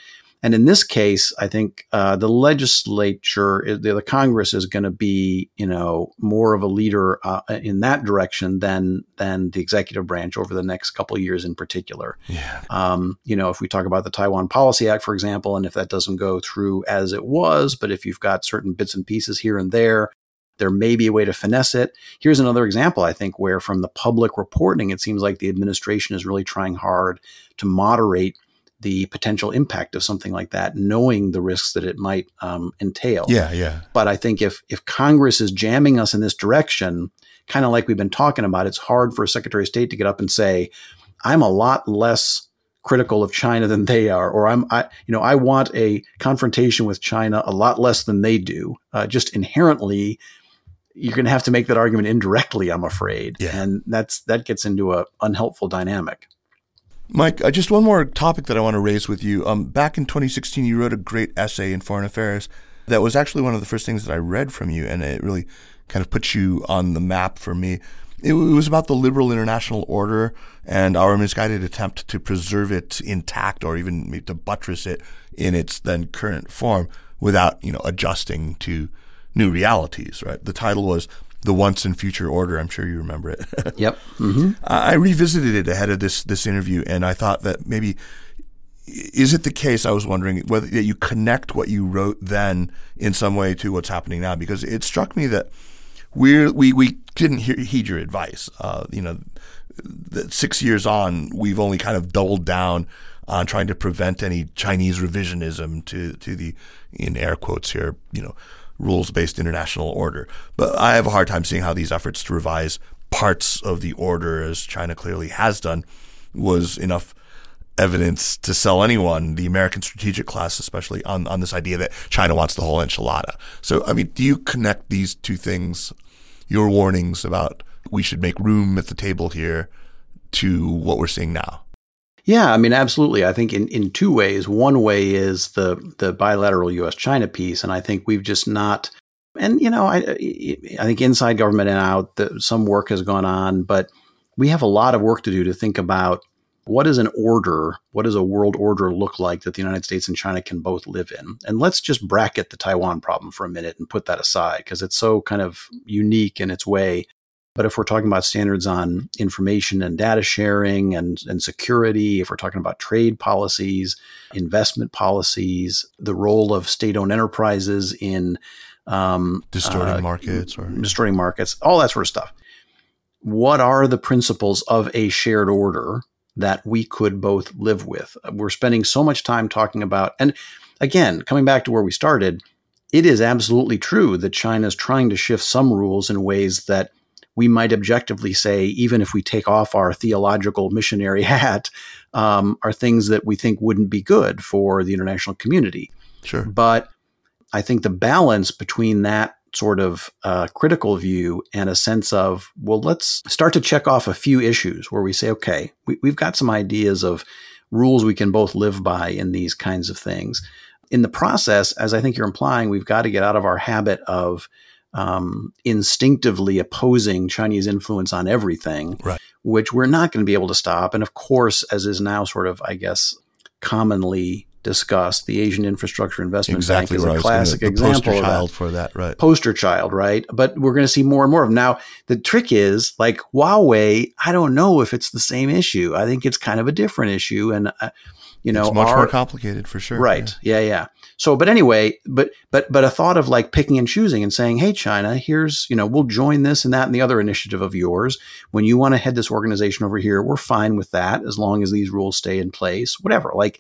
and in this case, I think uh, the legislature, the, the Congress, is going to be, you know, more of a leader uh, in that direction than than the executive branch over the next couple of years, in particular.
Yeah.
Um, you know, if we talk about the Taiwan Policy Act, for example, and if that doesn't go through as it was, but if you've got certain bits and pieces here and there there may be a way to finesse it. Here's another example, I think, where from the public reporting, it seems like the administration is really trying hard to moderate the potential impact of something like that, knowing the risks that it might um, entail.
Yeah, yeah.
But I think if if Congress is jamming us in this direction, kind of like we've been talking about, it's hard for a Secretary of State to get up and say, "I'm a lot less." critical of China than they are, or I'm, I, you know, I want a confrontation with China a lot less than they do. Uh, just inherently, you're going to have to make that argument indirectly, I'm afraid.
Yeah.
And that's that gets into a unhelpful dynamic.
Mike, uh, just one more topic that I want to raise with you. Um, back in 2016, you wrote a great essay in Foreign Affairs that was actually one of the first things that I read from you, and it really kind of put you on the map for me. It, it was about the liberal international order and our misguided attempt to preserve it intact or even to buttress it in its then current form without, you know, adjusting to new realities, right? The title was The Once and Future Order. I'm sure you remember it.
yep. Mm-hmm.
I revisited it ahead of this this interview, and I thought that maybe is it the case? I was wondering whether that you connect what you wrote then in some way to what's happening now, because it struck me that we we we didn't hear, heed your advice. Uh, you know, six years on, we've only kind of doubled down on trying to prevent any Chinese revisionism to to the in air quotes here, you know, rules based international order. But I have a hard time seeing how these efforts to revise parts of the order, as China clearly has done, was enough evidence to sell anyone, the American strategic class especially, on, on this idea that China wants the whole enchilada. So, I mean, do you connect these two things, your warnings about we should make room at the table here, to what we're seeing now?
Yeah, I mean, absolutely. I think in, in two ways. One way is the the bilateral U.S. China piece, and I think we've just not. And you know, I I think inside government and out, the, some work has gone on, but we have a lot of work to do to think about what is an order, what does a world order look like that the United States and China can both live in? And let's just bracket the Taiwan problem for a minute and put that aside because it's so kind of unique in its way. But if we're talking about standards on information and data sharing and, and security, if we're talking about trade policies, investment policies, the role of state owned enterprises in
um, distorting uh, markets or
distorting markets, all that sort of stuff. What are the principles of a shared order that we could both live with? We're spending so much time talking about, and again, coming back to where we started, it is absolutely true that China is trying to shift some rules in ways that we might objectively say, even if we take off our theological missionary hat, um, are things that we think wouldn't be good for the international community.
Sure.
But I think the balance between that sort of uh, critical view and a sense of, well, let's start to check off a few issues where we say, okay, we, we've got some ideas of rules we can both live by in these kinds of things in the process, as I think you're implying, we've got to get out of our habit of um, instinctively opposing Chinese influence on everything,
right.
which we're not going to be able to stop. And of course, as is now sort of, I guess, commonly discussed, the Asian Infrastructure Investment
exactly
Bank is a classic
gonna,
example
poster
of
child
that.
for that, right?
Poster child, right? But we're going to see more and more of them. Now, the trick is like Huawei, I don't know if it's the same issue. I think it's kind of a different issue. And, uh, you know,
it's much
our,
more complicated for sure.
Right. Yeah. yeah. yeah. So, but anyway, but but but a thought of like picking and choosing and saying, "Hey, China, here's you know we'll join this and that and the other initiative of yours. When you want to head this organization over here, we're fine with that as long as these rules stay in place. Whatever. Like,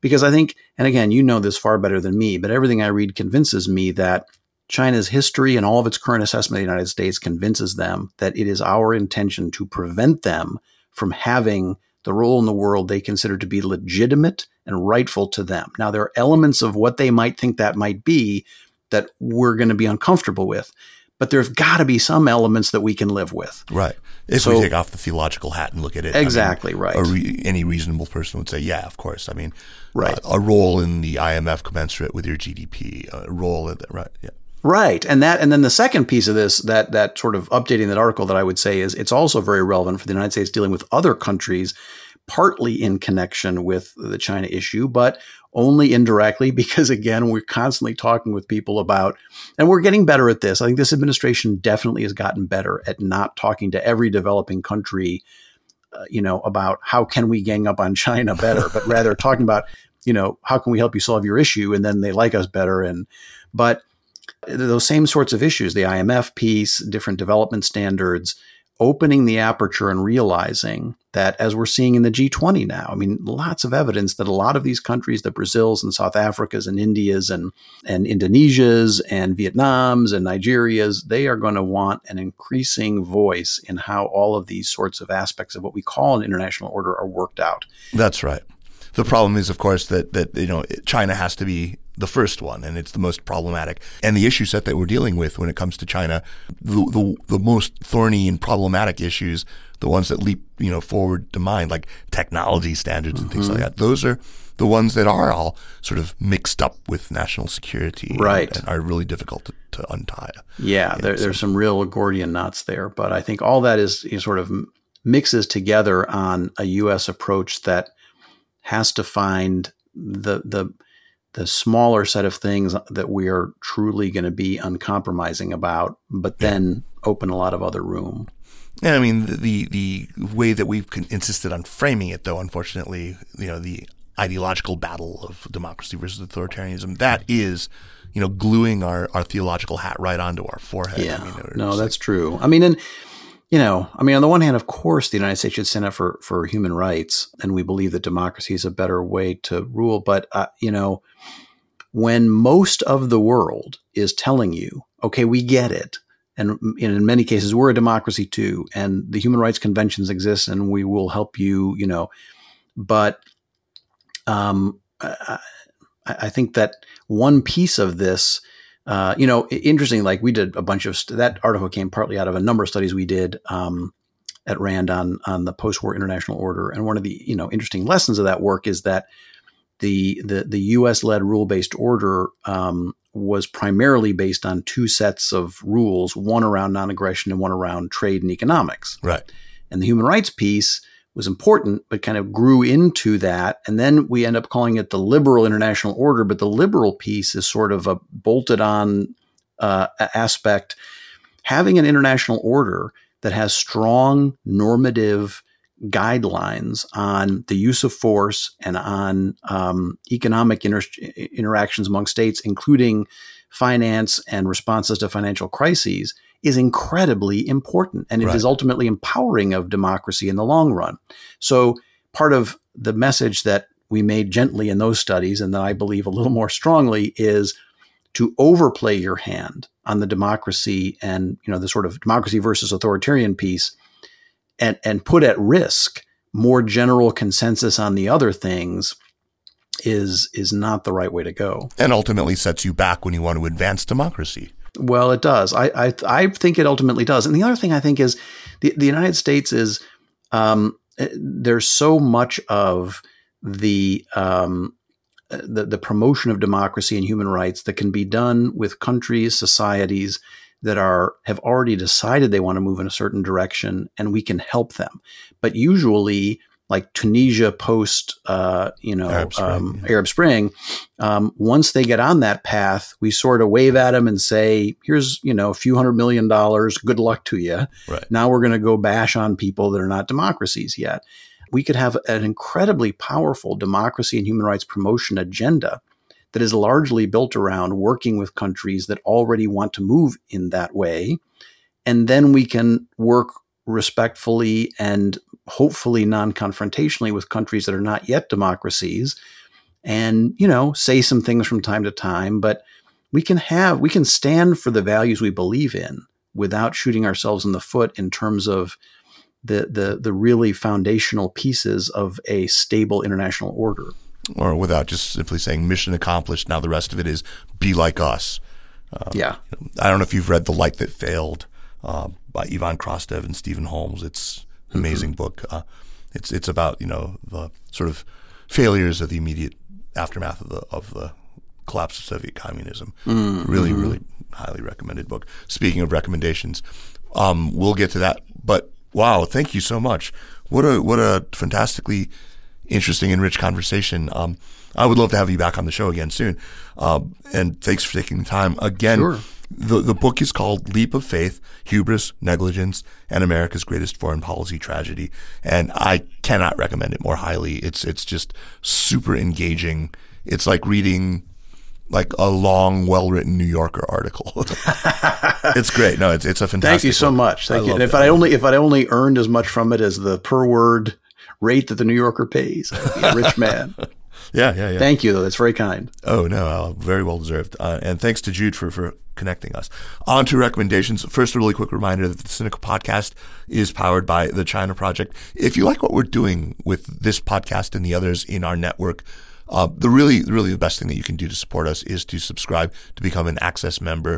because I think, and again, you know this far better than me, but everything I read convinces me that China's history and all of its current assessment of the United States convinces them that it is our intention to prevent them from having the role in the world they consider to be legitimate and rightful to them. Now, there are elements of what they might think that might be that we're going to be uncomfortable with, but there's got to be some elements that we can live with.
Right. If
So-
we take off the theological hat and look at it, I mean,
Exactly right.
a re- any reasonable person would say, yeah, of course. I mean,
Right.
uh, a role in the IMF commensurate with your GDP, a role in the, right. Yeah.
Right. And that and then the second piece of this that that sort of updating that article that I would say is it's also very relevant for the United States dealing with other countries partly in connection with the China issue but only indirectly because again we're constantly talking with people about and we're getting better at this. I think this administration definitely has gotten better at not talking to every developing country uh, you know about how can we gang up on China better but rather talking about you know how can we help you solve your issue and then they like us better and but those same sorts of issues, the IMF piece, different development standards, opening the aperture and realizing that as we're seeing in the G20 now, I mean, lots of evidence that a lot of these countries, the Brazils and South Africas and Indias and, and Indonesias and Vietnams and Nigerias, they are going to want an increasing voice in how all of these sorts of aspects of what we call an international order are worked out.
That's right. The problem is, of course, that that you know China has to be the first one, and it's the most problematic. And the issue set that we're dealing with when it comes to China, the the, the most thorny and problematic issues, the ones that leap you know forward to mind, like technology standards and things like mm-hmm. that. Those are the ones that are all sort of mixed up with national security,
Right.
And, are really difficult to, to untie.
Yeah, there, there's some real Gordian knots there, but I think all that is, is sort of mixes together on a U.S. approach that has to find the the the smaller set of things that we are truly going to be uncompromising about, but then open a lot of other room.
And I mean, the the, the way that we've insisted on framing it, though, unfortunately, you know, the ideological battle of democracy versus authoritarianism, that is, you know, gluing our, our theological hat right onto our forehead.
Yeah,
I mean,
no, that's true. I mean, and you know, I mean, on the one hand, of course, the United States should stand up for for human rights, and we believe that democracy is a better way to rule. But uh, you know, when most of the world is telling you, "Okay, we get it," and in many cases, we're a democracy too, and the human rights conventions exist, and we will help you, you know, but um, I, I think that one piece of this uh, you know, interesting. Like we did a bunch of st- that article came partly out of a number of studies we did um, at Rand on on the post-war international order, and one of the you know interesting lessons of that work is that the the the U.S.-led rule-based order um, was primarily based on two sets of rules: one around non-aggression and one around trade and economics.
right.
And the human rights piece was important, but kind of grew into that. And then we end up calling it the liberal international order. But the liberal piece is sort of a bolted on uh, aspect. Having an international order that has strong normative guidelines on the use of force and on um, economic inter- interactions among states, including finance and responses to financial crises, is incredibly important. And it is
Right.
ultimately empowering of democracy in the long run. So, part of the message that we made gently in those studies, and that I believe a little more strongly, is to overplay your hand on the democracy and you know the sort of democracy versus authoritarian piece and and put at risk more general consensus on the other things is is not the right way to go.
And ultimately sets you back when you want to advance democracy.
Well, it does. I, I I think it ultimately does. And the other thing I think is the the United States is um, eh, there's so much of the um, the, the promotion of democracy and human rights that can be done with countries, societies that are have already decided they want to move in a certain direction, and we can help them. But usually, like Tunisia post, uh, you know, Arab Spring, um, yeah. Arab Spring um, once they get on that path, we sort of wave at them and say, "Here's, you know, a few hundred million dollars. Good luck to you." Right. Now we're going to go bash on people that are not democracies yet we could have an incredibly powerful democracy and human rights promotion agenda that is largely built around working with countries that already want to move in that way. And then we can work respectfully and hopefully non confrontationally with countries that are not yet democracies and, you know, say some things from time to time. But we can have, we can stand for the values we believe in without shooting ourselves in the foot in terms of the the the really foundational pieces of a stable international order.
Or without just simply saying mission accomplished. Now the rest of it is be like us.
Um, yeah.
I don't know if you've read The Light That Failed uh, by Ivan Krastev and Stephen Holmes. It's amazing mm-hmm. book. Uh, it's it's about you know the sort of failures of the immediate aftermath of the of the collapse of Soviet communism. Mm-hmm. Really, really highly recommended book. Speaking of recommendations, um, we'll get to that. But Wow, thank you so much. What a what a fantastically interesting and rich conversation. Um, I would love to have you back on the show again soon. Uh, and thanks for taking the time again. Sure. The the book is called Leap of Faith: Hubris, Negligence, and America's Greatest Foreign Policy Tragedy, and I cannot recommend it more highly. It's it's just super engaging. It's like reading like a long, well written New Yorker article. it's great. No, it's it's a fantastic.
Thank you so
book.
much. Thank I you. And if I only if I only earned as much from it as the per word rate that the New Yorker pays, I'd be a rich man.
yeah, yeah, yeah.
Thank you, though. That's very kind.
Oh no, uh, very well deserved. Uh, and thanks to Jude for for connecting us. On to recommendations. First, a really quick reminder that the Sinica Podcast is powered by the China Project. If you like what we're doing with this podcast and the others in our network uh, the really, really the best thing that you can do to support us is to subscribe to become an Access member.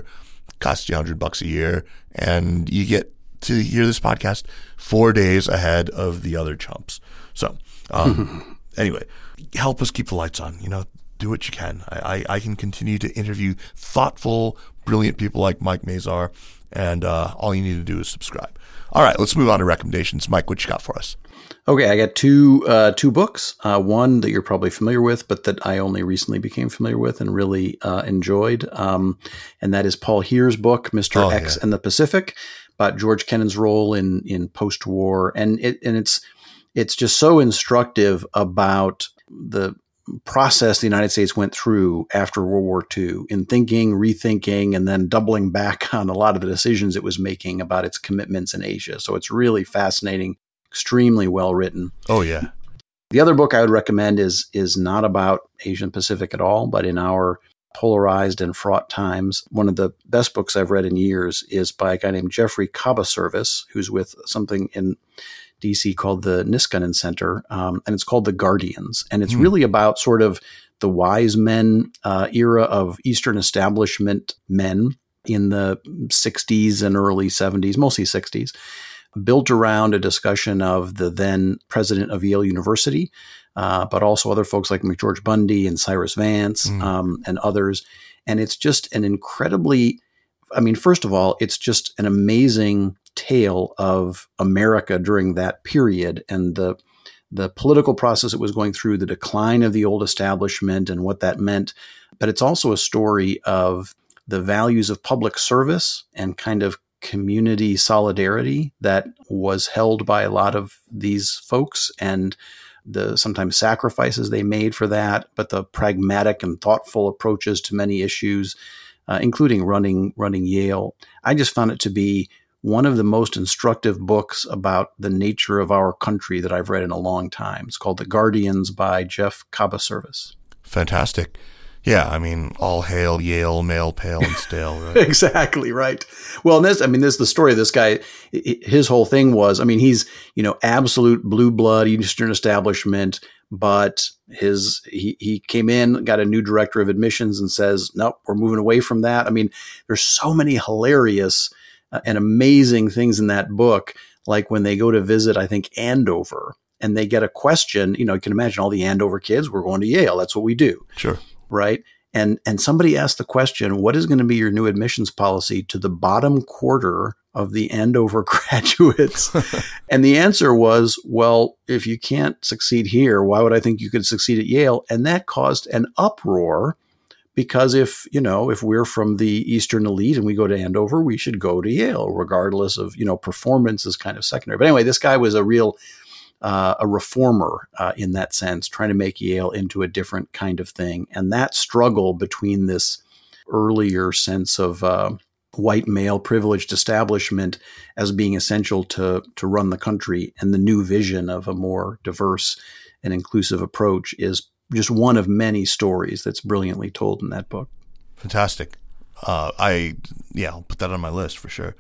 It costs you hundred bucks a year, and you get to hear this podcast four days ahead of the other chumps. So, um, anyway, help us keep the lights on. You know, do what you can. I, I, I can continue to interview thoughtful, brilliant people like Mike Mazarr, and uh, all you need to do is subscribe. All right, let's move on to recommendations. Mike, what you got for us?
Okay, I got two uh, two books. Uh, one that you're probably familiar with, but that I only recently became familiar with and really uh, enjoyed, um, and that is Paul Heer's book, Mister oh, X yeah. and the Pacific, about George Kennan's role in in post war, and it and it's it's just so instructive about the process the United States went through after World War II in thinking, rethinking, and then doubling back on a lot of the decisions it was making about its commitments in Asia. So it's really fascinating extremely well written.
Oh yeah.
The other book I would recommend is is not about Asian Pacific at all, but in our polarized and fraught times, one of the best books I've read in years is by a guy named Jeffrey Kabaservice, who's with something in DC called the Niskanen Center, um, and it's called The Guardians, and it's mm. really about sort of the wise men uh, era of Eastern establishment men in the 60s and early 70s, mostly 60s, built around a discussion of the then president of Yale University, uh, but also other folks like McGeorge Bundy and Cyrus Vance mm. um, and others. And it's just an incredibly, I mean, first of all, it's just an amazing tale of America during that period and the the political process it was going through, the decline of the old establishment and what that meant. But it's also a story of the values of public service and kind of community solidarity that was held by a lot of these folks and the sometimes sacrifices they made for that, but the pragmatic and thoughtful approaches to many issues, uh, including running running Yale. I just found it to be one of the most instructive books about the nature of our country that I've read in a long time. It's called The Guardians by Jeff Kabaservice.
Fantastic. Yeah, I mean, all hail Yale, male, pale, and stale. Right?
exactly right. Well, this, I mean, this is the story of this guy. His whole thing was, I mean, he's you know absolute blue blood Eastern establishment, but his he he came in, got a new director of admissions, and says, nope, we're moving away from that. I mean, there's so many hilarious uh, and amazing things in that book, like when they go to visit, I think Andover, and they get a question. You know, you can imagine all the Andover kids, we're going to Yale. That's what we do.
Sure.
Right. And, and somebody asked the question, what is going to be your new admissions policy to the bottom quarter of the Andover graduates? and the answer was, well, if you can't succeed here, why would I think you could succeed at Yale? And that caused an uproar because if you know if we're from the eastern elite and we go to andover we should go to yale regardless of you know performance is kind of secondary. But anyway this guy was a real uh, a reformer uh, in that sense trying to make yale into a different kind of thing. And that struggle between this earlier sense of uh, white male privileged establishment as being essential to to run the country and the new vision of a more diverse and inclusive approach is just one of many stories that's brilliantly told in that book.
Fantastic. Uh, I yeah, I'll put that on my list for sure.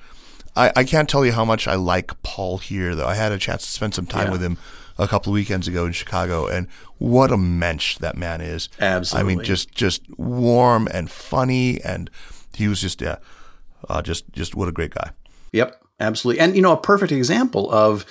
I, I can't tell you how much I like Paul Heer, though. I had a chance to spend some time yeah. with him a couple of weekends ago in Chicago, and what a mensch that man is.
Absolutely.
I mean, just just warm and funny, and he was just yeah, uh, just just what a great guy.
Yep, absolutely. And you know, a perfect example of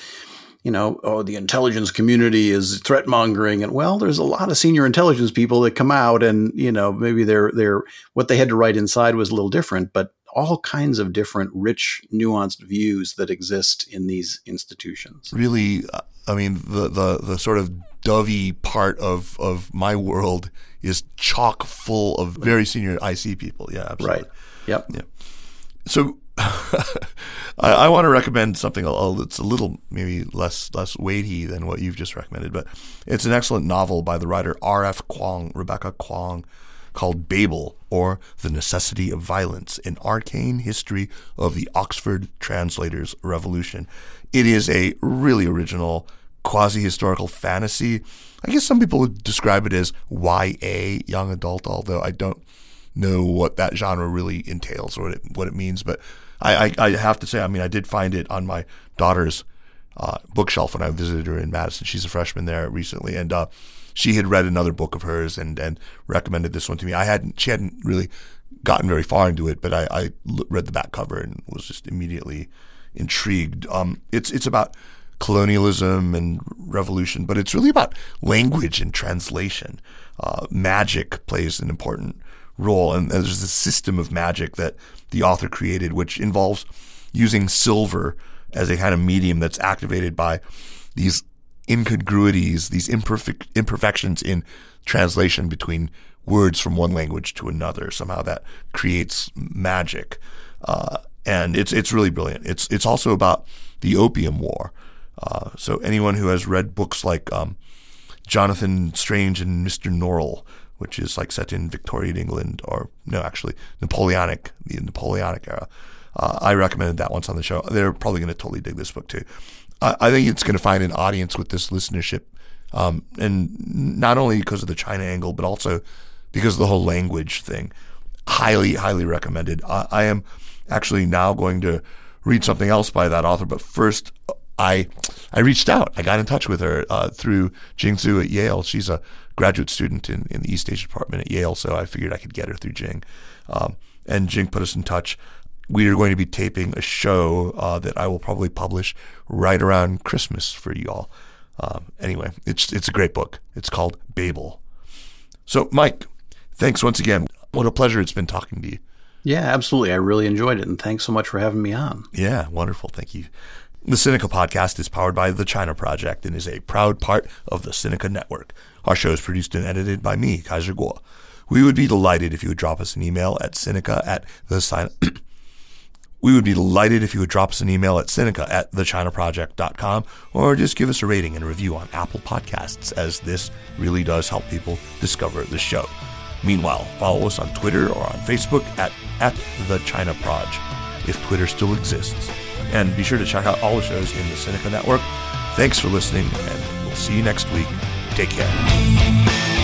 you know, oh, the intelligence community is threat mongering, and well, there's a lot of senior intelligence people that come out, and you know, maybe they're they're what they had to write inside was a little different, but all kinds of different, rich, nuanced views that exist in these institutions.
Really, I mean, the the the sort of dovey part of of my world is chock full of very senior IC people. Yeah, absolutely.
Right. Yep.
Yeah. So I, I, want to recommend something that's a little maybe less less weighty than what you've just recommended, but it's an excellent novel by the writer R.F. Kuang, Rebecca Kuang, called Babel or The Necessity of Violence: An Arcane History of the Oxford Translators Revolution. It is a really original quasi-historical fantasy. I guess some people would describe it as YA, young adult, although I don't know what that genre really entails or what it, what it means, but I, I, I, have to say, I mean, I did find it on my daughter's uh, bookshelf when I visited her in Madison. She's a freshman there recently, and uh, she had read another book of hers and and recommended this one to me. I hadn't, she hadn't really gotten very far into it, but I, read the back cover and was just immediately intrigued. Um, it's it's about colonialism and revolution, but it's really about language and translation. Uh, magic plays an important role. And there's this system of magic that the author created, which involves using silver as a kind of medium that's activated by these incongruities, these imperfect imperfections in translation between words from one language to another. Somehow that creates magic, uh, and it's it's really brilliant. It's it's also about the Opium War. Uh, so anyone who has read books like um, Jonathan Strange and Mr. Norrell which is like set in Victorian England or no, actually Napoleonic, the Napoleonic era. Uh, I recommended that once on the show. They're probably going to totally dig this book too. I, I think it's going to find an audience with this listenership, um, and not only because of the China angle, but also because of the whole language thing. Highly, highly recommended. I, I am actually now going to read something else by that author, but first I I reached out. I got in touch with her uh, through Jing Tsu at Yale. She's a graduate student in, in the East Asia department at Yale, so I figured I could get her through Jing. Um, and Jing put us in touch. We are going to be taping a show uh, that I will probably publish right around Christmas for you all. Um, anyway, it's it's a great book. It's called Babel. So, Mike, thanks once again. What a pleasure it's been talking to you.
Yeah, absolutely. I really enjoyed it, and thanks so much for having me on.
Yeah, wonderful. Thank you. The Sinica podcast is powered by the China Project and is a proud part of the Sinica Network. Our show is produced and edited by me, Kaiser Kuo. We would be delighted if you would drop us an email at Sinica at the sign. we would be delighted if you would drop us an email at Sinica at thechinaproject.com or just give us a rating and review on Apple Podcasts, as this really does help people discover the show. Meanwhile, follow us on Twitter or on Facebook at, at the China if Twitter still exists. And be sure to check out all the shows in the Sinica Network. Thanks for listening, and we'll see you next week. Take care.